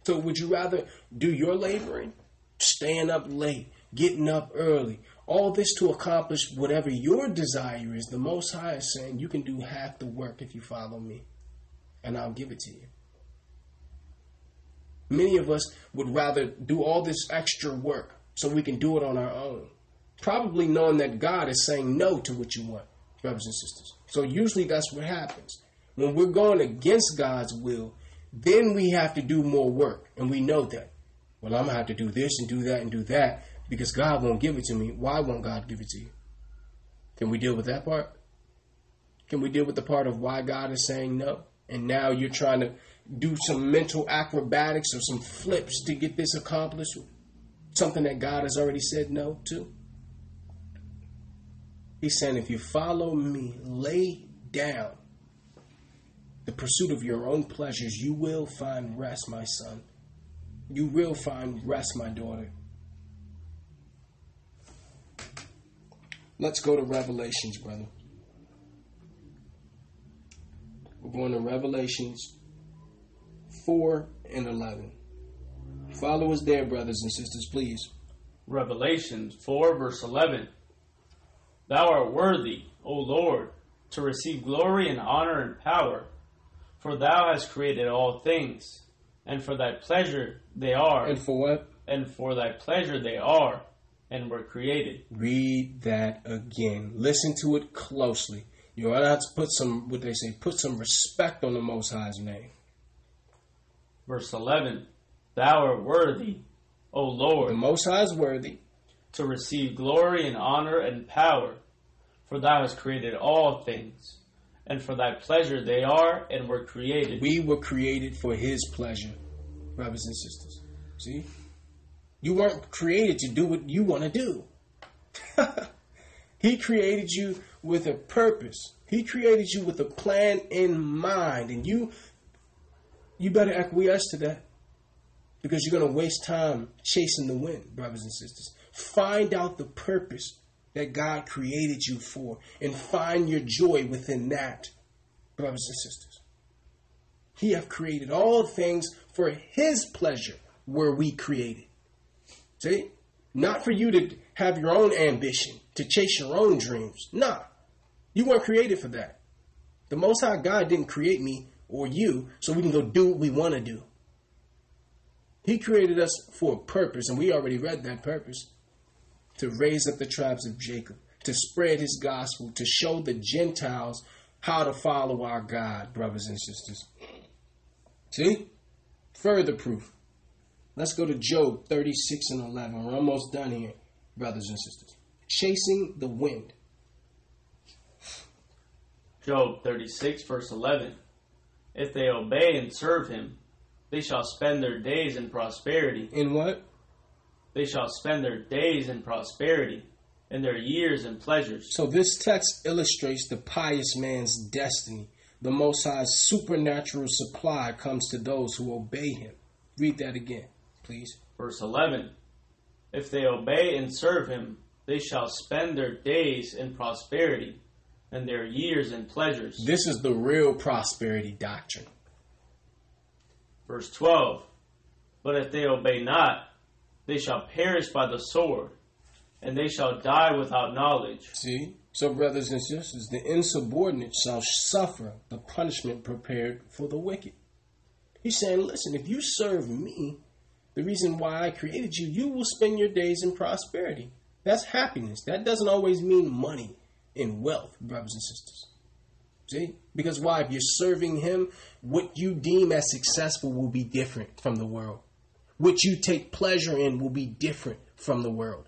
So, would you rather do your laboring, staying up late, getting up early, all this to accomplish whatever your desire is? The Most High is saying you can do half the work if you follow me, and I'll give it to you. Many of us would rather do all this extra work so we can do it on our own, probably knowing that God is saying no to what you want, brothers and sisters. So, usually that's what happens. When we're going against God's will, then we have to do more work, and we know that. Well, I'm gonna have to do this and do that and do that because God won't give it to me. Why won't God give it to you? Can we deal with that part? Can we deal with the part of why God is saying no? And now you're trying to do some mental acrobatics or some flips to get this accomplished? Something that God has already said no to? He's saying, if you follow me, lay down the pursuit of your own pleasures, you will find rest, my son. You will find rest, my daughter. Let's go to Revelations, brother. We're going to Revelations 4 and 11. Follow us there, brothers and sisters, please. Revelations 4, verse 11. Thou art worthy, O Lord, to receive glory and honor and power, for thou hast created all things, and for thy pleasure they are, And for what? and for thy pleasure they are, and were created. Read that again. Listen to it closely. You're gonna put some, what they say, put some respect on the Most High's name. Verse 11. Thou art worthy, O Lord. The Most High is worthy. To receive glory and honor and power, for thou hast created all things, and for thy pleasure they are, and were created. We were created for His pleasure, brothers and sisters. See? You weren't created to do what you want to do. *laughs* he created you with a purpose. He created you with a plan in mind, and you you better acquiesce to that because you're going to waste time chasing the wind, brothers and sisters. Find out the purpose that God created you for and find your joy within that, brothers and sisters. He hath created all things for his pleasure were we created. See? Not for you to have your own ambition, to chase your own dreams. Nah. You weren't created for that. The Most High God didn't create me or you so we can go do what we want to do. He created us for a purpose, and we already read that purpose to raise up the tribes of Jacob, to spread his gospel, to show the Gentiles how to follow our God, brothers and sisters. See? Further proof. Let's go to Job 36 and 11. We're almost done here, brothers and sisters. Chasing the wind. Job 36, verse 11. If they obey and serve him, they shall spend their days in prosperity. In what? They shall spend their days in prosperity, and their years in pleasures. So this text illustrates the pious man's destiny. The Most High's supernatural supply comes to those who obey him. Read that again, please. Verse 11. If they obey and serve him, they shall spend their days in prosperity, and their years in pleasures. This is the real prosperity doctrine. Verse 12 But if they obey not, they shall perish by the sword, and they shall die without knowledge. See? So, brothers and sisters, the insubordinate shall suffer the punishment prepared for the wicked. He's saying, listen, if you serve me, the reason why I created you, you will spend your days in prosperity. That's happiness. That doesn't always mean money. and wealth, brothers and sisters. See? Because why? If you're serving Him, what you deem as successful will be different from the world. What you take pleasure in will be different from the world.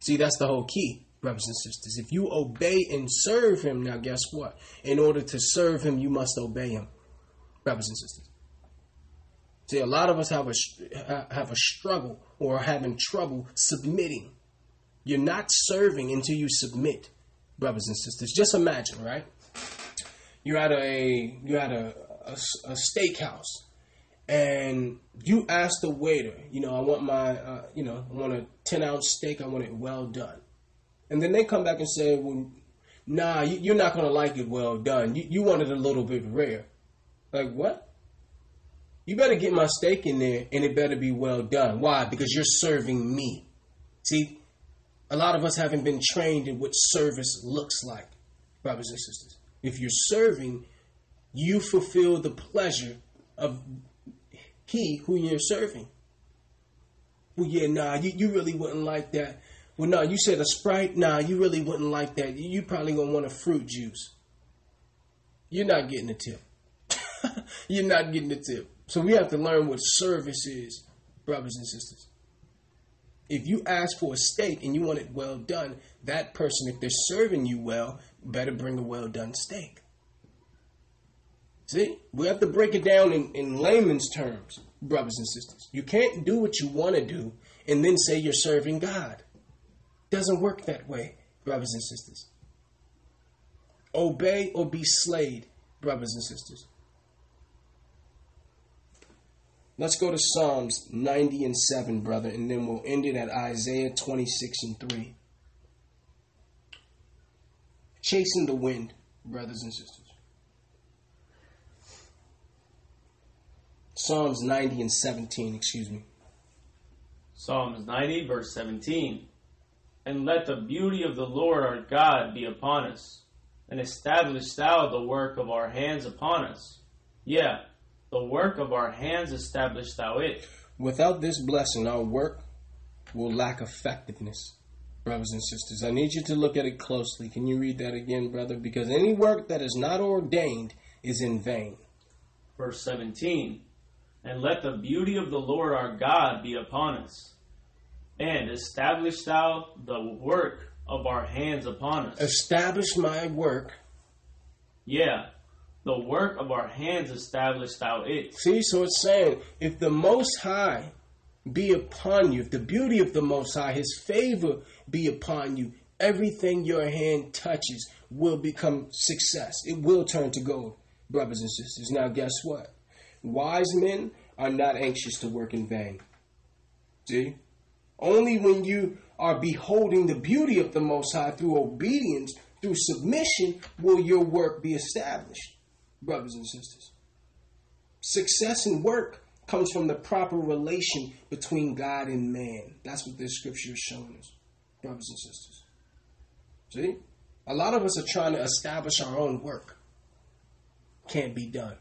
See, that's the whole key, brothers and sisters. If you obey and serve Him, now guess what? In order to serve Him, you must obey Him, brothers and sisters. See, a lot of us have a have a struggle or having trouble submitting. You're not serving until you submit, brothers and sisters. Just imagine, right? You're at a you're at a, a, a steakhouse, and you ask the waiter, you know, I want my, uh, you know, I want a ten ounce steak. I want it well done, and then they come back and say, well, nah, you, are not gonna like it well done. You, you want it a little bit rare. Like what? You better get my steak in there and it better be well done. Why? Because you're serving me. See, a lot of us haven't been trained in what service looks like, brothers and sisters. If you're serving, you fulfill the pleasure of he who you're serving. Well, yeah, nah, you, you really wouldn't like that. Well, nah, you said a Sprite. Nah, you really wouldn't like that. You, probably gonna want a fruit juice. You're not getting a tip. *laughs* you're not getting a tip. So we have to learn what service is, brothers and sisters. If you ask for a steak and you want it well done, that person, if they're serving you well, better bring a well done steak. See, we have to break it down in, in layman's terms, brothers and sisters. You can't do what you want to do and then say you're serving God. Doesn't work that way, brothers and sisters. Obey or be slayed, brothers and sisters. Let's go to Psalms 90 and 7, brother, and then we'll end it at Isaiah 26 and 3. Chasing the wind, brothers and sisters. Psalms 90 and 17, excuse me. Psalms 90, verse 17. And let the beauty of the Lord our God be upon us, and establish thou the work of our hands upon us. Yeah, the work of our hands establish thou it. Without this blessing, our work will lack effectiveness. Brothers and sisters, I need you to look at it closely. Can you read that again, brother? Because any work that is not ordained is in vain. Verse 17 And let the beauty of the Lord our God be upon us, and establish thou the work of our hands upon us. Establish my work. Yeah, the work of our hands establish thou it. See, so it's saying, if the Most High be upon you, if the beauty of the Most High, His favor be upon you, everything your hand touches will become success. It will turn to gold, brothers and sisters. Now, guess what? Wise men are not anxious to work in vain. See? Only when you are beholding the beauty of the Most High through obedience, through submission, will your work be established brothers and sisters. Success in work comes from the proper relation between God and man. That's what this scripture is showing us, brothers and sisters. See? A lot of us are trying to establish our own work. Can't be done.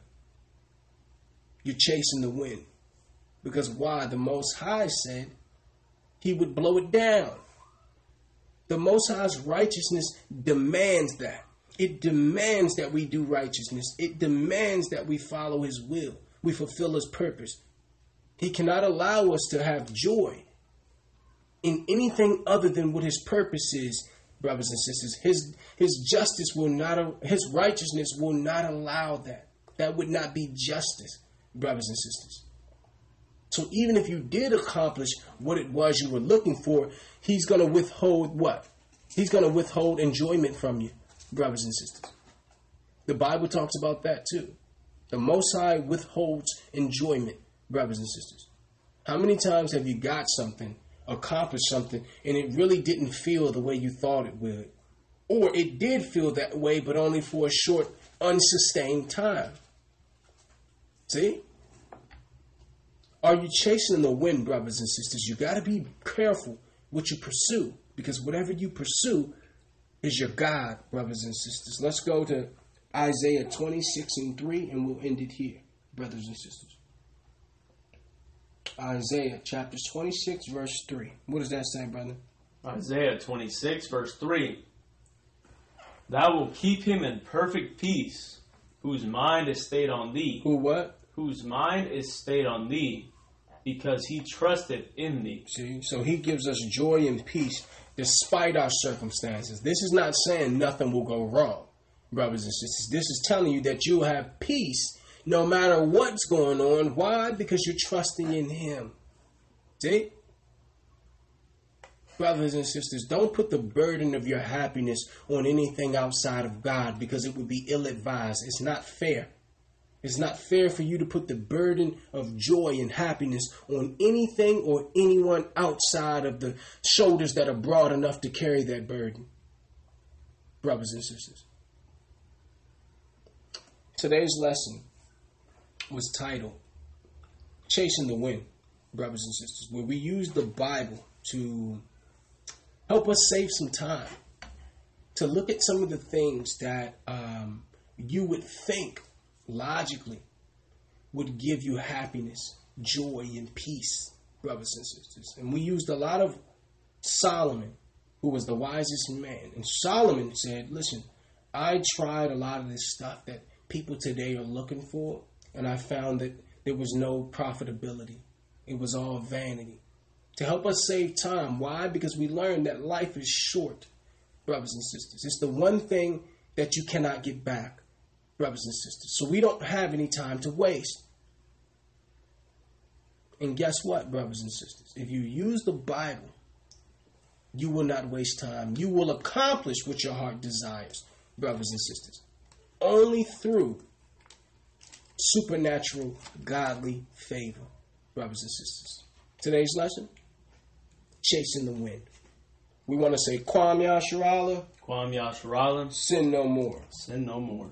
You're chasing the wind. Because why? The Most High said he would blow it down. The Most High's righteousness demands that. It demands that we do righteousness. It demands that we follow His will. We fulfill His purpose. He cannot allow us to have joy in anything other than what His purpose is, brothers and sisters. His His justice will not. His righteousness will not allow that. That would not be justice, brothers and sisters. So even if you did accomplish what it was you were looking for, He's going to withhold what? He's going to withhold enjoyment from you brothers and sisters. The Bible talks about that too. The Most High withholds enjoyment, brothers and sisters. How many times have you got something, accomplished something, and it really didn't feel the way you thought it would? Or it did feel that way, but only for a short, unsustained time? See? Are you chasing the wind, brothers and sisters? You got to be careful what you pursue, because whatever you pursue is your God, brothers and sisters. Let's go to Isaiah 26 and 3, and we'll end it here, brothers and sisters. Isaiah chapter 26, verse 3. What does that say, brother? Isaiah 26, verse 3. Thou will keep him in perfect peace, whose mind is stayed on thee, Who what? Whose mind is stayed on thee, because he trusted in thee. See? So he gives us joy and peace despite our circumstances. This is not saying nothing will go wrong, brothers and sisters. This is telling you that you'll have peace no matter what's going on. Why? Because you're trusting in him. See? Brothers and sisters, don't put the burden of your happiness on anything outside of God because it would be ill advised. It's not fair. It's not fair for you to put the burden of joy and happiness on anything or anyone outside of the shoulders that are broad enough to carry that burden. Brothers and sisters. Today's lesson was titled Chasing the Wind, brothers and sisters, where we use the Bible to help us save some time, to look at some of the things that um, you would think logically would give you happiness, joy, and peace, brothers and sisters. And we used a lot of Solomon, who was the wisest man. And Solomon said, Listen, I tried a lot of this stuff that people today are looking for, and I found that there was no profitability. It was all vanity. To help us save time. Why? Because we learned that life is short, brothers and sisters. It's the one thing that you cannot get back brothers and sisters. So we don't have any time to waste. And guess what, brothers and sisters? If you use the Bible, you will not waste time. You will accomplish what your heart desires, brothers and sisters. Only through supernatural, godly favor, brothers and sisters. Today's lesson chasing the wind. We want to say, Kwam Yasharala, Kwam Yasharala, sin no more. sin no more.